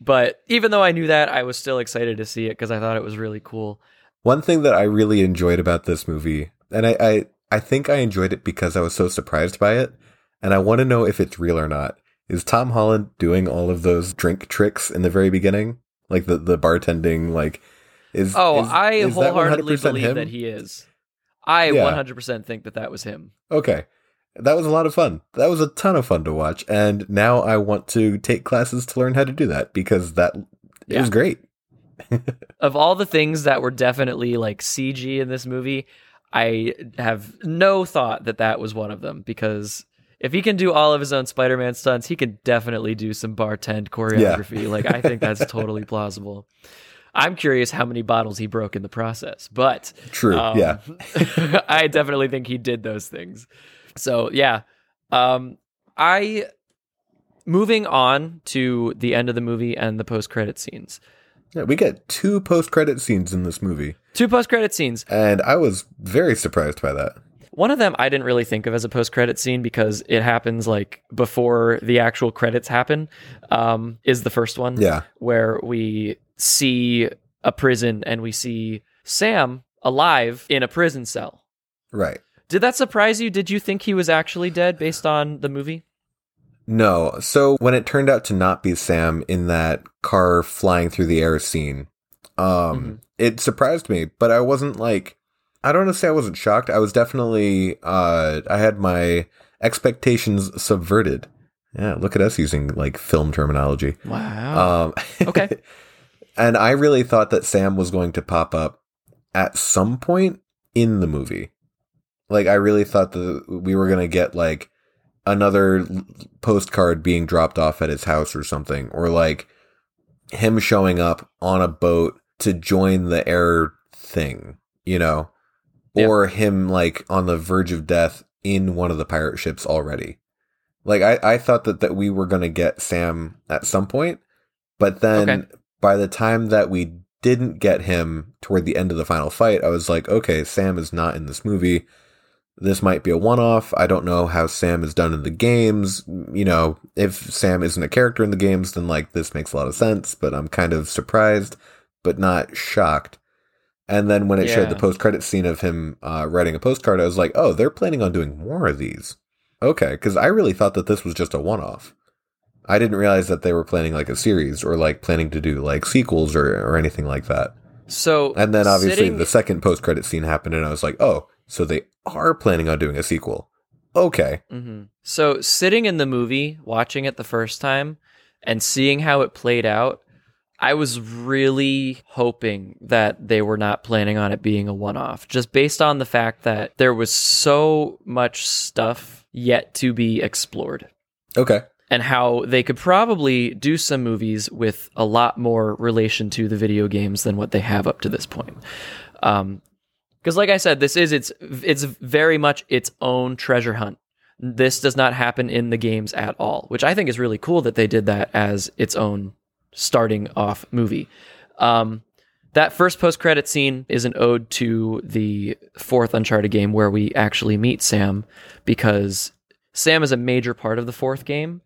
S1: But even though I knew that, I was still excited to see it because I thought it was really cool.
S2: One thing that I really enjoyed about this movie, and I, I, I think I enjoyed it because I was so surprised by it, and I want to know if it's real or not, is Tom Holland doing all of those drink tricks in the very beginning? Like the, the bartending, like, is.
S1: Oh,
S2: is-
S1: I
S2: is
S1: wholeheartedly
S2: 100%
S1: believe
S2: him?
S1: that he is. I
S2: Yeah.
S1: 100% think that that was him.
S2: Okay. That was a lot of fun. That was a ton of fun to watch. And now I want to take classes to learn how to do that because that it
S1: Yeah.
S2: was great.
S1: Of all the things that were definitely like CG in this movie, I have no thought that that was one of them because if he can do all of his own Spider-Man stunts, he can definitely do some bartend choreography. Like I think that's totally plausible. I'm curious how many bottles he broke in the process, but
S2: True.
S1: um,
S2: yeah.
S1: I definitely think he did those things. So yeah, um, I moving on to the end of the movie and the post credit scenes.
S2: Yeah. We get two post credit scenes in this movie,
S1: Two post credit scenes.
S2: and I was very surprised by that.
S1: One of them I didn't really think of as a post credit scene because it happens like before the actual credits happen. Um, is the first one
S2: Yeah.
S1: where we see a prison and we see Sam alive in a prison cell.
S2: Right.
S1: Did that surprise you? Did you think he was actually dead based on the movie?
S2: No. So when it turned out to not be Sam in that car flying through the air scene, um,
S1: Mhm.
S2: it surprised me, but I wasn't like, I don't want to say I wasn't shocked. I was definitely, uh, I had my expectations subverted. Yeah. Look at us using like film terminology.
S1: Wow.
S2: Um,
S1: Okay.
S2: and I really thought that Sam was going to pop up at some point in the movie. Like, I really thought that we were going to get like another postcard being dropped off at his house or something, or like him showing up on a boat to join the air thing, you know,
S1: Yeah.
S2: or him like on the verge of death in one of the pirate ships already. Like I, I thought that, that we were going to get Sam at some point, but then
S1: Okay.
S2: by the time that we didn't get him toward the end of the final fight, I was like, okay, Sam is not in this movie. This might be a one off. I don't know how Sam is done in the games. You know, if Sam isn't a character in the games, then like this makes a lot of sense, but I'm kind of surprised, but not shocked. And then when it showed the post credit scene of him uh, writing a postcard, I was like, oh, they're planning on doing more of these. Okay, because I really thought that this was just a one off. I didn't realize that they were planning like a series or like planning to do like sequels or, or anything like that.
S1: so
S2: And then obviously
S1: sitting-
S2: the second post credit scene happened, and I was like, oh, so they are planning on doing a sequel. Okay.
S1: hmm So sitting in the movie, watching it the first time, and seeing how it played out, I was really hoping that they were not planning on it being a one-off, just based on the fact that there was so much stuff yet to be explored.
S2: Okay.
S1: And how they could probably do some movies with a lot more relation to the video games than what they have up to this point. Um, because like I said, this is it's it's very much its own treasure hunt. This does not happen in the games at all, which I think is really cool that they did that as its own starting off movie. Um, that first post credit scene is an ode to the fourth Uncharted game where we actually meet Sam because Sam is a major part of the fourth game.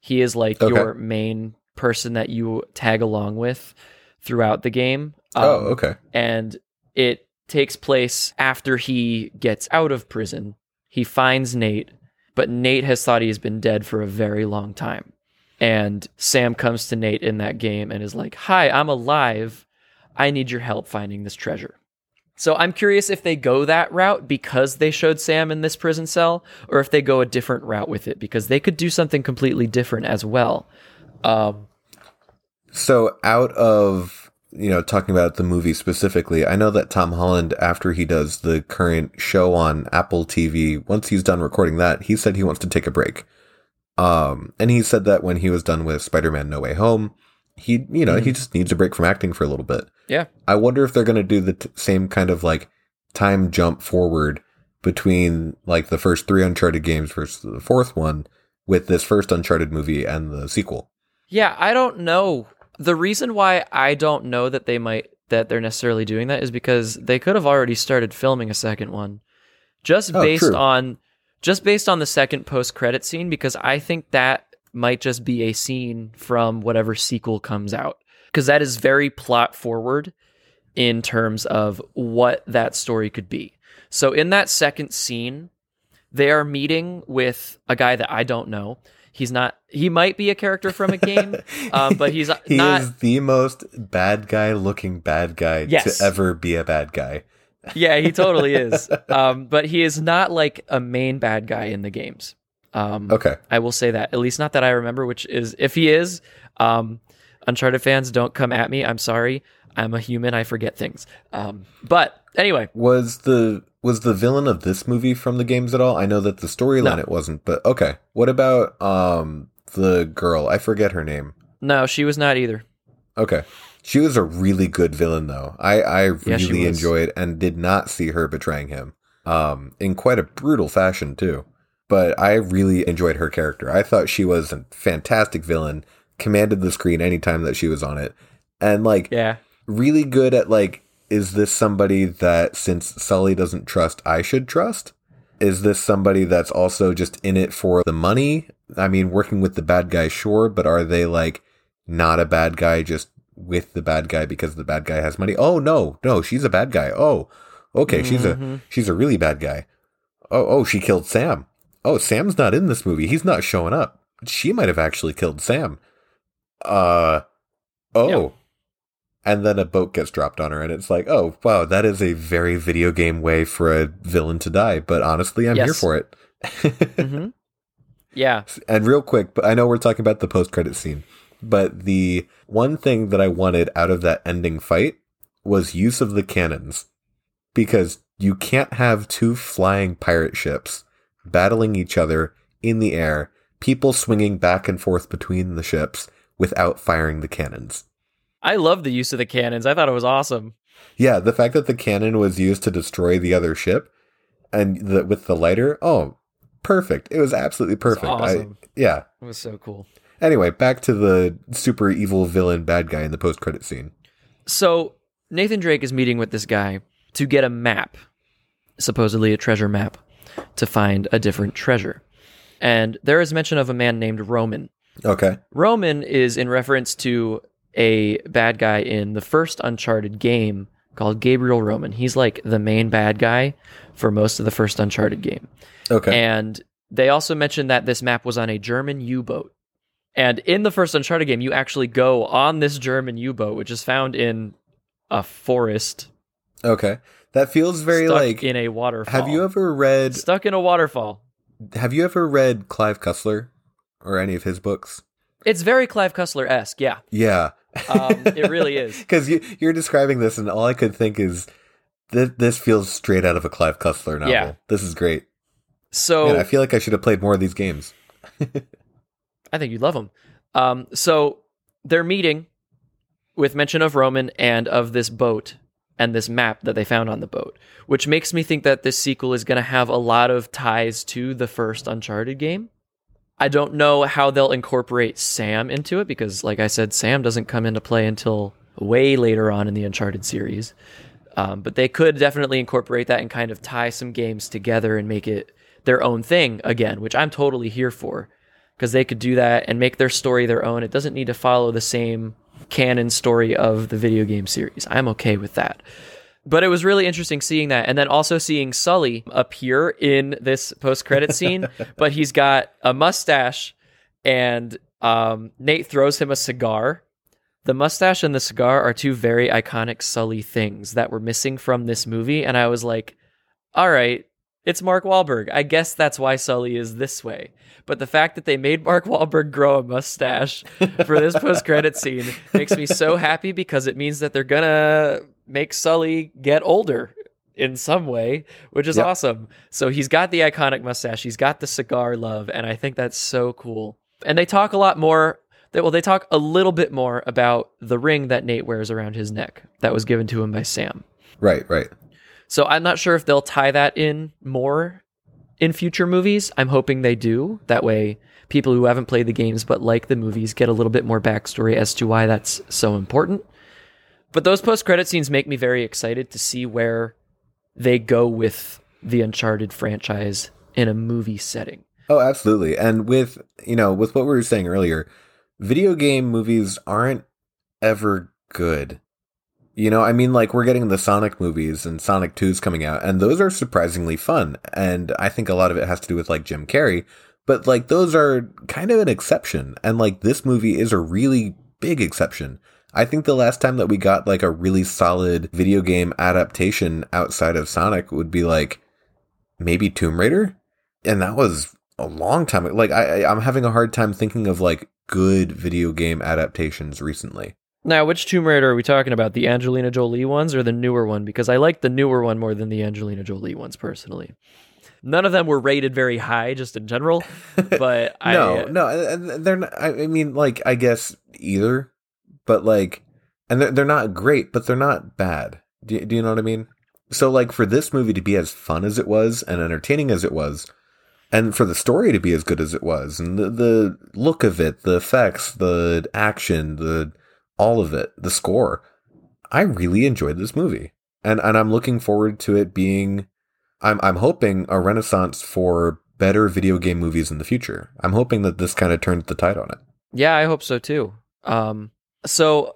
S1: He is like
S2: Okay.
S1: your main person that you tag along with throughout the game.
S2: oh,
S1: Um,
S2: okay.
S1: and it takes place after he gets out of prison. He finds Nate, but Nate has thought he's been dead for a very long time. And Sam comes to Nate in that game and is like, Hi, I'm alive. I need your help finding this treasure. So I'm curious if they go that route because they showed Sam in this prison cell, or if they go a different route with it because they could do something completely different as well. Um,
S2: So out of you know talking about the movie specifically, I know that Tom Holland, after he does the current show on Apple TV, once he's done recording that, he said he wants to take a break. Um, and he said that when he was done with Spider-Man: No Way Home, he you know he just needs a break from acting for a little bit.
S1: yeah.
S2: I wonder if they're going to do the t- same kind of like time jump forward between like the first three Uncharted games versus the fourth one with this first Uncharted movie and the sequel.
S1: Yeah, I don't know. The reason why I don't know that they might that they're necessarily doing that is because they could have already started filming a second one. Just
S2: Oh,
S1: based
S2: true.
S1: on just based on the second post credit scene because I think that might just be a scene from whatever sequel comes out because that is very plot forward in terms of what that story could be. So in that second scene, they are meeting with a guy that I don't know. He's not. He might be a character from a game, um, but he's
S2: he
S1: not.
S2: is the most bad guy looking bad guy
S1: Yes.
S2: to ever be a bad guy.
S1: Yeah, he totally is. Um, but he is not like a main bad guy in the games. Um,
S2: Okay.
S1: I will say that at least not that I remember. Which is, if he is, um, Uncharted fans don't come at me. I'm sorry. I'm a human. I forget things. Um, but anyway,
S2: Was the was the villain of this movie from the games at all? I know that the storyline
S1: No.
S2: it wasn't, but okay. What about um the girl? I forget her name.
S1: no, she was not either.
S2: Okay. She was a really good villain, though. I, I really
S1: was.
S2: enjoyed and did not see her betraying him um, in quite a brutal fashion, too. But I really enjoyed her character. I thought she was a fantastic villain, commanded the screen anytime that she was on it. And, like,
S1: Yeah.
S2: really good at, like, is this somebody that, since Sully doesn't trust, I should trust? Is this somebody that's also just in it for the money? I mean, working with the bad guy, sure, but are they, like, not a bad guy just with the bad guy because the bad guy has money. Oh no, no, she's a bad guy. Oh, okay, she's a
S1: Mhm.
S2: she's a really bad guy. Oh, oh, she killed Sam. Oh, Sam's not in this movie. He's not showing up. She might have actually killed Sam. Uh, oh.
S1: Yep.
S2: And then a boat gets dropped on her, and it's like, oh, wow, that is a very video game way for a villain to die. But honestly, I'm here for it.
S1: hmm Yeah.
S2: And real quick, but I know we're talking about the post credit scene, but the one thing that I wanted out of that ending fight was use of the cannons. Because you can't have two flying pirate ships battling each other in the air, people swinging back and forth between the ships without firing the cannons.
S1: I love the use of the cannons. I thought it was awesome.
S2: Yeah, the fact that the cannon was used to destroy the other ship and the, with the lighter, oh, perfect. It was absolutely perfect.
S1: awesome.
S2: I, yeah.
S1: It was so cool.
S2: Anyway, back to the super evil villain bad guy in the post credit scene.
S1: So Nathan Drake is meeting with this guy to get a map, supposedly a treasure map, to find a different treasure. And there is mention of a man named Roman.
S2: Okay.
S1: Roman is in reference to a bad guy in the first Uncharted game called Gabriel Roman. He's like the main bad guy for most of the first Uncharted game.
S2: Okay.
S1: And they also mentioned that this map was on a German U boat. And in the first Uncharted game, you actually go on this German U boat, which is found in a forest
S2: okay. That feels very
S1: stuck
S2: like
S1: in a waterfall.
S2: Have you ever read
S1: stuck in a waterfall?
S2: have you ever read Clive Cussler or any of his books?
S1: It's very Clive Cussler esque. Yeah,
S2: Yeah.
S1: um, it really is.
S2: Cuz you you're describing this and all I could think is this, this feels straight out of a Clive Cussler novel.
S1: Yeah.
S2: This is great.
S1: So
S2: Man, I feel like I should have played more of these games.
S1: I think you'd love them. Um, so they're meeting with mention of Roman and of this boat and this map that they found on the boat, which makes me think that this sequel is going to have a lot of ties to the first Uncharted game. I don't know how they'll incorporate Sam into it because, like I said, Sam doesn't come into play until way later on in the Uncharted series. Um, but they could definitely incorporate that and kind of tie some games together and make it their own thing again, which I'm totally here for because they could do that and make their story their own. It doesn't need to follow the same canon story of the video game series. I'm okay with that. But it was really interesting seeing that. And then also seeing Sully appear in this post credit scene, but he's got a mustache and um, Nate throws him a cigar. The mustache and the cigar are two very iconic Sully things that were missing from this movie. And I was like, all right, it's Mark Wahlberg. I guess that's why Sully is this way. But the fact that they made Mark Wahlberg grow a mustache for this post credit scene makes me so happy because it means that they're gonna make Sully get older in some way, which is
S2: Yep.
S1: awesome. So he's got the iconic mustache, he's got the cigar love, and I think that's so cool. And they talk a lot more. They, well, they talk a little bit more about the ring that Nate wears around his neck that was given to him by Sam.
S2: Right, right.
S1: So I'm not sure if they'll tie that in more in future movies. I'm hoping they do. That way, people who haven't played the games but like the movies get a little bit more backstory as to why that's so important. But those post credit scenes make me very excited to see where they go with the Uncharted franchise in a movie setting.
S2: Oh, absolutely. And with, you know, with what we were saying earlier, video game movies aren't ever good. You know, I mean, like, we're getting the Sonic movies and Sonic 2's coming out, and those are surprisingly fun. And I think a lot of it has to do with, like, Jim Carrey. But, like, those are kind of an exception. And, like, this movie is a really big exception. I think the last time that we got, like, a really solid video game adaptation outside of Sonic would be, like, maybe Tomb Raider? And that was a long time. Like, I, I'm having a hard time thinking of, like, good video game adaptations recently.
S1: Now, which Tomb Raider are we talking about? The Angelina Jolie ones or the newer one? Because I like the newer one more than the Angelina Jolie ones personally. None of them were rated very high, just in general. But I,
S2: no, no, and- and they're not. I I mean, like, I guess either, but like, and they're, they're not great, but they're not bad. Do, do you know what I mean? So, like, for this movie to be as fun as it was and entertaining as it was, and for the story to be as good as it was, and the, the look of it, the effects, the action, the all of it, the score, I really enjoyed this movie, and and I'm looking forward to it being, I'm I'm hoping a renaissance for better video game movies in the future. I'm hoping that this kind of turns the tide on it.
S1: Yeah, I hope so too. Um, so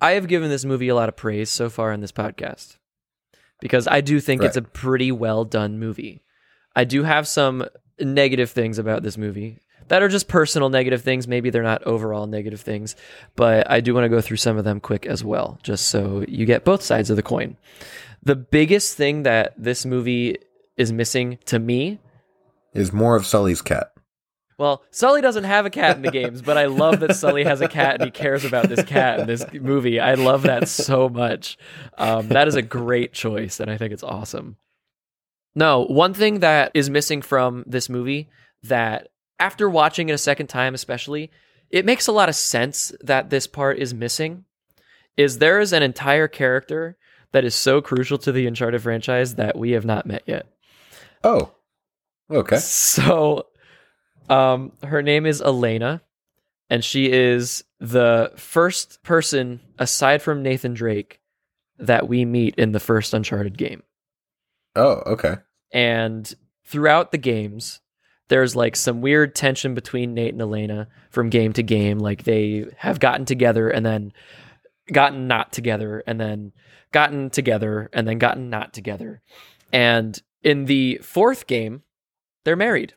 S1: I have given this movie a lot of praise so far in this podcast because I do think
S2: Right.
S1: it's a pretty well done movie. I do have some negative things about this movie that are just personal negative things. Maybe they're not overall negative things, but I do want to go through some of them quick as well, just so you get both sides of the coin. The biggest thing that this movie is missing to me
S2: Is more of Sully's cat.
S1: well, Sully doesn't have a cat in the games, but I love that Sully has a cat and he cares about this cat in this movie. I love that so much. Um, that is a great choice, and I think it's awesome. No, one thing that is missing from this movie that after watching it a second time, especially, it makes a lot of sense that this part is missing. Is there is an entire character that is so crucial to the Uncharted franchise that we have not met yet.
S2: Oh, okay.
S1: So, um, her name is Elena, and she is the first person aside from Nathan Drake that we meet in the first Uncharted game.
S2: Oh, okay.
S1: And throughout the games, there's like some weird tension between Nate and Elena from game to game. Like they have gotten together and then gotten not together, and then gotten together and then gotten not together. And in the fourth game, they're married.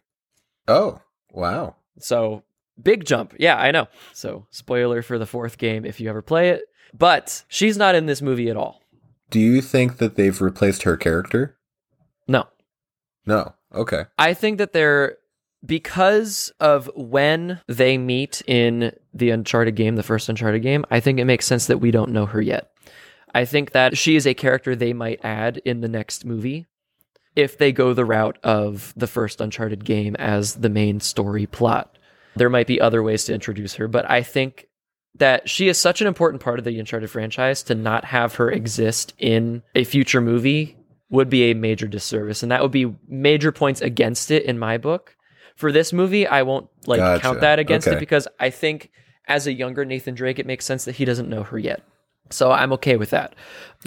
S2: Oh, wow.
S1: So big jump. Yeah, I know. So spoiler for the fourth game if you ever play it. But she's not in this movie at all.
S2: Do you think that they've replaced her character?
S1: No.
S2: No. Okay.
S1: I think that they're because of when they meet in the Uncharted game, the first Uncharted game, I think it makes sense that we don't know her yet. I think that she is a character they might add in the next movie if they go the route of the first Uncharted game as the main story plot. There might be other ways to introduce her, but I think that she is such an important part of the Uncharted franchise to not have her exist in a future movie would be a major disservice and that would be major points against it in my book. For this movie, I won't like
S2: Gotcha.
S1: count that against
S2: Okay.
S1: it because I think as a younger Nathan Drake it makes sense that he doesn't know her yet. So I'm okay with that.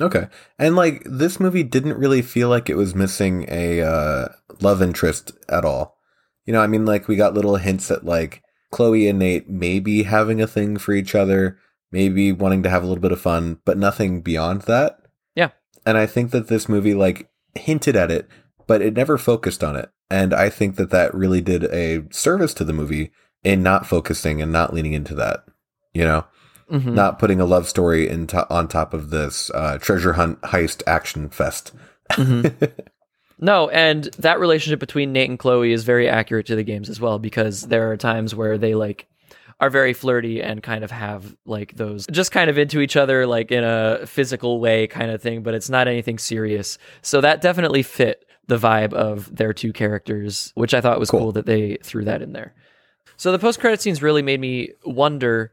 S2: Okay. And like this movie didn't really feel like it was missing a uh, love interest at all. You know, I mean, like we got little hints at like Chloe and Nate maybe having a thing for each other, maybe wanting to have a little bit of fun, but nothing beyond that.
S1: Yeah.
S2: And I think that this movie like hinted at it, but it never focused on it. And I think that that really did a service to the movie in not focusing and not leaning into that. You know,
S1: Mhm.
S2: not putting a love story in to- on top of this uh, treasure hunt heist action fest.
S1: No, and that relationship between Nate and Chloe is very accurate to the games as well because there are times where they like are very flirty and kind of have like those just kind of into each other like in a physical way kind of thing, but it's not anything serious. So that definitely fit the vibe of their two characters, which I thought was
S2: Cool.
S1: cool, that they threw that in there. So the post credit scenes really made me wonder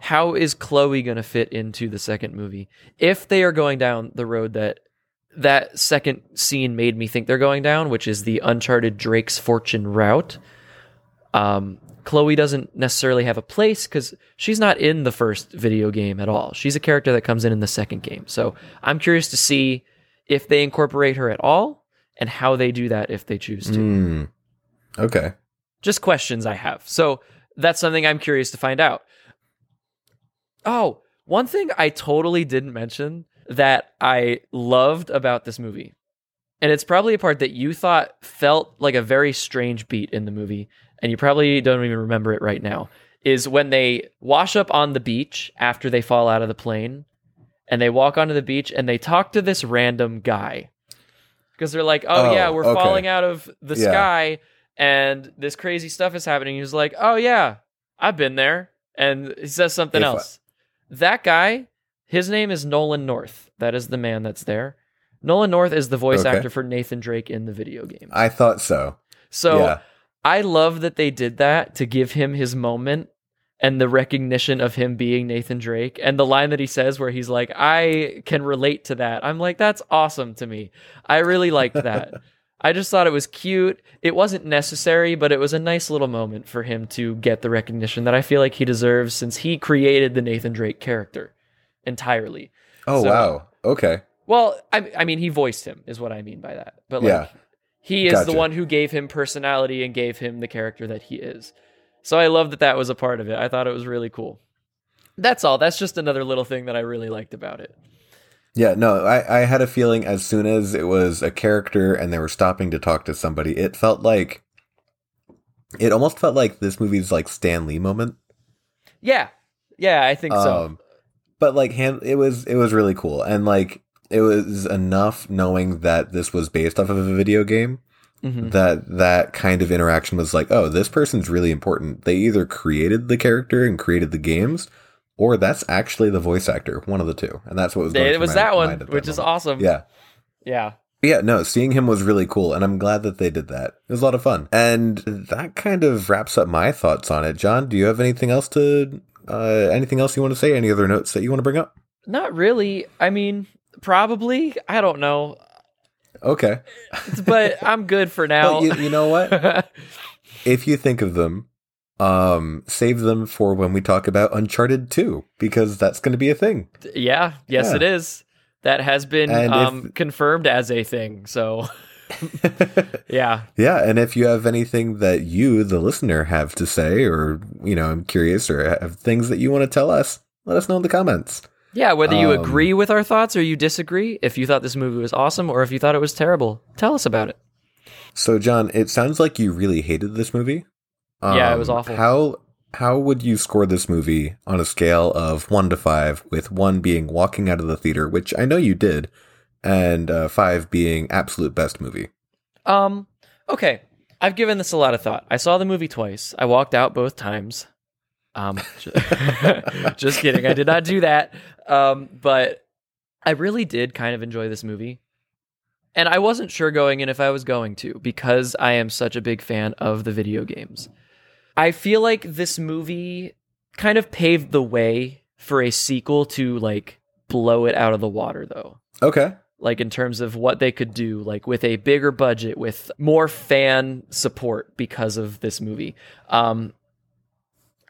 S1: how is Chloe going to fit into the second movie if they are going down the road that that second scene made me think they're going down, which is the Uncharted Drake's Fortune route. Um, Chloe doesn't necessarily have a place because she's not in the first video game at all. She's a character that comes in in the second game. So I'm curious to see if they incorporate her at all and how they do that if they choose to.
S2: Hmm. Okay.
S1: Just questions I have. So that's something I'm curious to find out. Oh, one thing I totally didn't mention that I loved about this movie, and it's probably a part that you thought felt like a very strange beat in the movie, and you probably don't even remember it right now, is when they wash up on the beach after they fall out of the plane, and they walk onto the beach and they talk to this random guy. Because they're like, oh,
S2: Oh,
S1: yeah, we're
S2: okay.
S1: falling out of the
S2: Yeah.
S1: sky and this crazy stuff is happening. He's like, "Oh yeah, I've been there." And he says something
S2: If I-
S1: else. That guy, his name is Nolan North. That is the man that's there. Nolan North is the voice
S2: Okay.
S1: actor for Nathan Drake in the video game.
S2: I thought so.
S1: So
S2: yeah.
S1: I love that they did that to give him his moment and the recognition of him being Nathan Drake and the line that he says where he's like, I can relate to that. I'm like, that's awesome to me. I really liked that. I just thought it was cute. It wasn't necessary, but it was a nice little moment for him to get the recognition that I feel like he deserves since he created the Nathan Drake character entirely.
S2: Oh
S1: So-
S2: wow. Okay.
S1: Well, I, I mean, he voiced him, is what I mean by that. But like,
S2: Yeah.
S1: he is the one who gave him personality and gave him the character that he is. So I love that that was a part of it. I thought it was really cool. That's all. That's just another little thing that I really liked about it.
S2: Yeah, no, I, I had a feeling as soon as it was a character and they were stopping to talk to somebody, it felt like it almost felt like this movie's like Stan Lee moment.
S1: Yeah, yeah, I think so.
S2: Um, but like hand, it was it was really cool and like it was enough knowing that this was based off of a video game
S1: Mhm.
S2: that that kind of interaction was like, oh, this person's really important. They either created the character and created the games, or that's actually the voice actor, one of the two, and that's what was. going
S1: It was that one, which is
S2: moment.
S1: awesome.
S2: Yeah.
S1: yeah.
S2: Yeah, no, seeing him was really cool, and I'm glad that they did that. It was a lot of fun. And that kind of wraps up my thoughts on it. John, do you have anything else to uh anything else you want to say? Any other notes that you want to bring up?
S1: Not really. I mean, probably. I don't know,
S2: Okay.
S1: but I'm good for now.
S2: Well, you, you know what? If you think of them, um save them for when we talk about Uncharted 2 because that's going to be a thing.
S1: yeah. Yes,
S2: Yeah.
S1: it is. That has been
S2: And if-
S1: um, confirmed as a thing. So, yeah.
S2: yeah, and if you have anything that you the listener have to say or, you know, I'm curious or have things that you want to tell us, let us know in the comments.
S1: Yeah, whether you
S2: Um,
S1: agree with our thoughts or you disagree, if you thought this movie was awesome or if you thought it was terrible, tell us about it.
S2: So, John, it sounds like you really hated this movie.
S1: Yeah, it was
S2: Um,
S1: awful.
S2: How how would you score this movie on a scale of one to five, with one being walking out of the theater, which I know you did, and uh, five being absolute best movie?
S1: Um, okay. I've given this a lot of thought. I saw the movie twice. I walked out both times. Um, ju- just kidding. I did not do that. Um, but I really did kind of enjoy this movie. And I wasn't sure going in if I was going to because I am such a big fan of the video games. I feel like this movie kind of paved the way for a sequel to like blow it out of the water though
S2: Okay.
S1: like in terms of what they could do like with a bigger budget with more fan support because of this movie um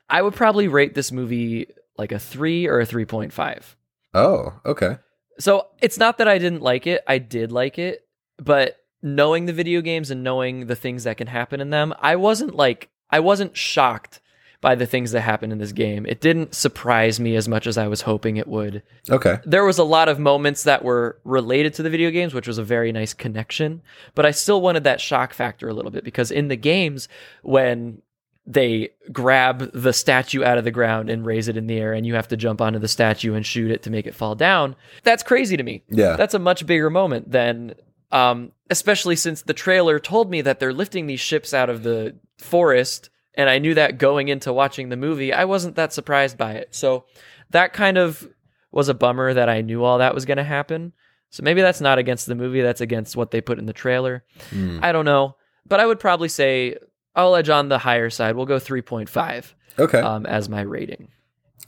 S1: i would probably rate this movie like a 3 or a 3.5
S2: Oh, okay.
S1: so it's not that i didn't like it i did like it but knowing the video games and knowing the things that can happen in them i wasn't like i wasn't shocked by the things that happened in this game it didn't surprise me as much as i was hoping it would
S2: Okay.
S1: there was a lot of moments that were related to the video games, which was a very nice connection. But I still wanted that shock factor a little bit because in the games, when they grab the statue out of the ground and raise it in the air, and you have to jump onto the statue and shoot it to make it fall down, that's crazy to me.
S2: Yeah.
S1: That's a much bigger moment than, um, especially since the trailer told me that they're lifting these ships out of the forest. And I knew that going into watching the movie, I wasn't that surprised by it. So that kind of was a bummer that I knew all that was going to happen. So maybe that's not against the movie, that's against what they put in the trailer.
S2: Mm.
S1: I don't know. But I would probably say I'll edge on the higher side. We'll go 3.5
S2: Okay.
S1: um, as my rating.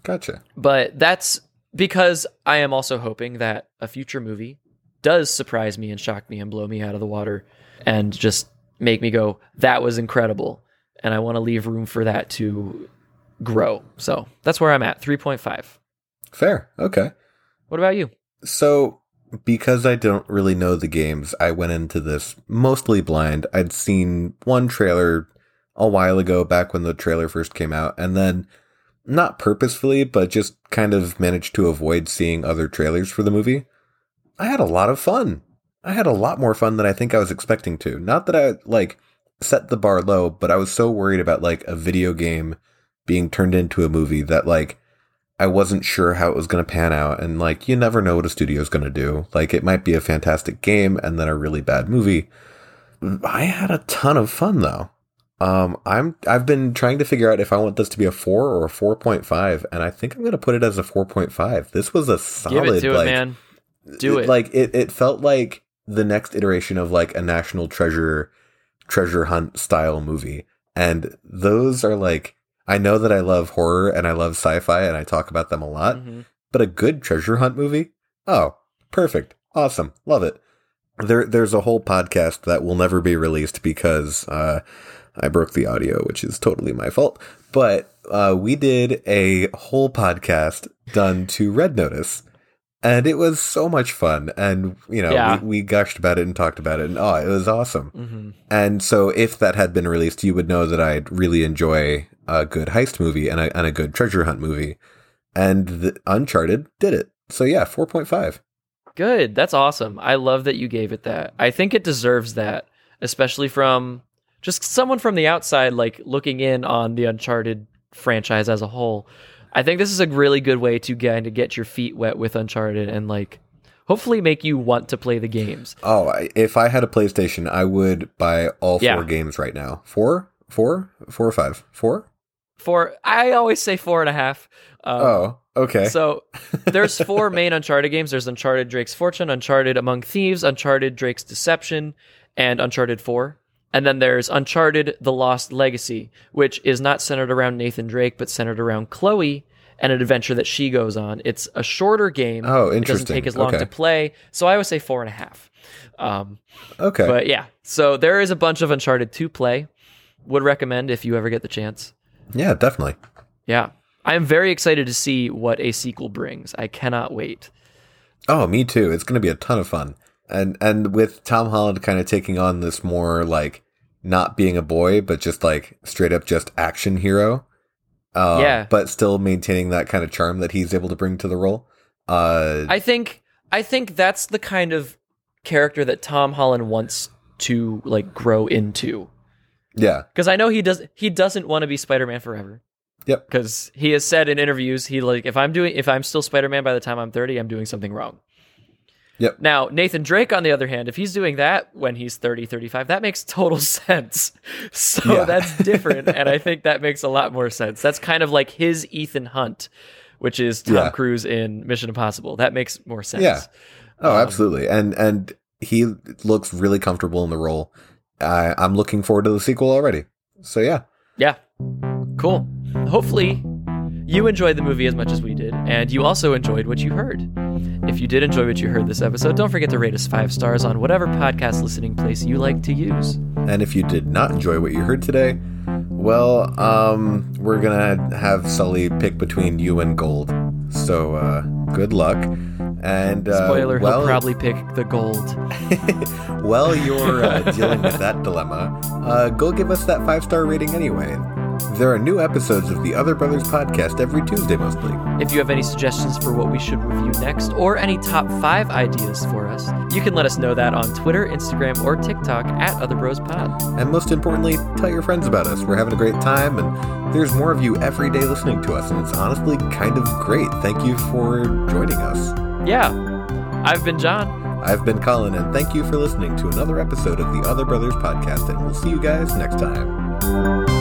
S2: gotcha.
S1: But that's because I am also hoping that a future movie does surprise me and shock me and blow me out of the water and just make me go, that was incredible. And I want to leave room for that to grow. So that's where I'm at 3.5.
S2: Fair. Okay.
S1: What about you?
S2: So, because I don't really know the games, I went into this mostly blind. I'd seen one trailer a while ago, back when the trailer first came out, and then not purposefully, but just kind of managed to avoid seeing other trailers for the movie. I had a lot of fun. I had a lot more fun than I think I was expecting to. Not that I like set the bar low, but I was so worried about like a video game being turned into a movie that like I wasn't sure how it was going to pan out. And like, you never know what a studio's going to do. Like, it might be a fantastic game and then a really bad movie. I had a ton of fun though. Um, I'm, I've been trying to figure out if I want this to be a four or a 4.5. And I think I'm going to put it as a 4.5. This was a solid,
S1: Give it to
S2: like,
S1: it, man. Do it.
S2: Like, it, it felt like the next iteration of like a national treasure, treasure hunt style movie. And those are like, I know that I love horror and I love sci-fi and I talk about them a lot,
S1: Mm-hmm.
S2: but a good treasure hunt movie? Oh, perfect. Awesome. Love it. There there's a whole podcast that will never be released because uh I broke the audio, which is totally my fault. But uh we did a whole podcast done to Red Notice. And it was so much fun. And, you know,
S1: Yeah.
S2: we, we gushed about it and talked about it. And oh, it was awesome.
S1: Mm-hmm.
S2: And so if that had been released, you would know that I'd really enjoy a good heist movie and a, and a good treasure hunt movie. And the Uncharted did it. So yeah, 4.5.
S1: Good. That's awesome. I love that you gave it that. I think it deserves that, especially from just someone from the outside, like looking in on the Uncharted franchise as a whole. I think this is a really good way to kind of get your feet wet with Uncharted and like hopefully make you want to play the games.
S2: Oh, if I had a PlayStation, I would buy all four
S1: Yeah.
S2: games right now. Four? Four? Four or five? Four?
S1: For I always say four and a half. Um,
S2: oh, okay.
S1: So there's four main Uncharted games. There's Uncharted Drake's Fortune, Uncharted Among Thieves, Uncharted Drake's Deception, and Uncharted 4. And then there's Uncharted The Lost Legacy, which is not centered around Nathan Drake, but centered around Chloe and an adventure that she goes on. It's a shorter game.
S2: Oh, interesting.
S1: It doesn't take as long
S2: Okay.
S1: to play. So I would say four and a half. Um,
S2: okay.
S1: but yeah, so there is a bunch of Uncharted to play. Would recommend if you ever get the chance.
S2: yeah, definitely.
S1: Yeah. I'm very excited to see what a sequel brings. I cannot wait.
S2: Oh, me too. It's going to be a ton of fun. And and with Tom Holland kind of taking on this more like not being a boy, but just like straight up just action hero. Uh,
S1: Yeah.
S2: But still maintaining that kind of charm that he's able to bring to the role. Uh,
S1: I think I think that's the kind of character that Tom Holland wants to like grow into.
S2: yeah.
S1: Because I know he does he doesn't want to be Spider-Man forever.
S2: Yep.
S1: Because he has said in interviews he like if I'm doing if I'm still Spider-Man by the time I'm 30, I'm doing something wrong.
S2: Yep.
S1: Now, Nathan Drake on the other hand, if he's doing that when he's 30, 35, that makes total sense. So
S2: Yeah.
S1: that's different and I think that makes a lot more sense. That's kind of like his Ethan Hunt, which is Tom
S2: Yeah.
S1: Cruise in Mission Impossible. That makes more sense.
S2: Yeah. Oh,
S1: Um,
S2: absolutely. And and he looks really comfortable in the role. I, I'm looking forward to the sequel already. So yeah.
S1: Yeah. Cool. Hopefully, you enjoyed the movie as much as we did, and you also enjoyed what you heard. If you did enjoy what you heard this episode, don't forget to rate us five stars on whatever podcast listening place you like to use.
S2: And if you did not enjoy what you heard today, well, um, we're gonna have Sully pick between you and gold. So uh, good luck. And uh,
S1: Spoiler,
S2: well,
S1: he'll probably pick the gold.
S2: while you're uh, dealing with that dilemma, uh, go give us that five star rating anyway. There are new episodes of the Other Brothers podcast every Tuesday, mostly.
S1: If you have any suggestions for what we should review next, or any top five ideas for us, you can let us know that on Twitter, Instagram, or TikTok at OtherBrosPod.
S2: And most importantly, tell your friends about us. We're having a great time, and there's more of you every day listening to us, and it's honestly kind of great. Thank you for joining us.
S1: Yeah. I've been John.
S2: I've been Colin, and thank you for listening to another episode of the Other Brothers podcast, and we'll see you guys next time.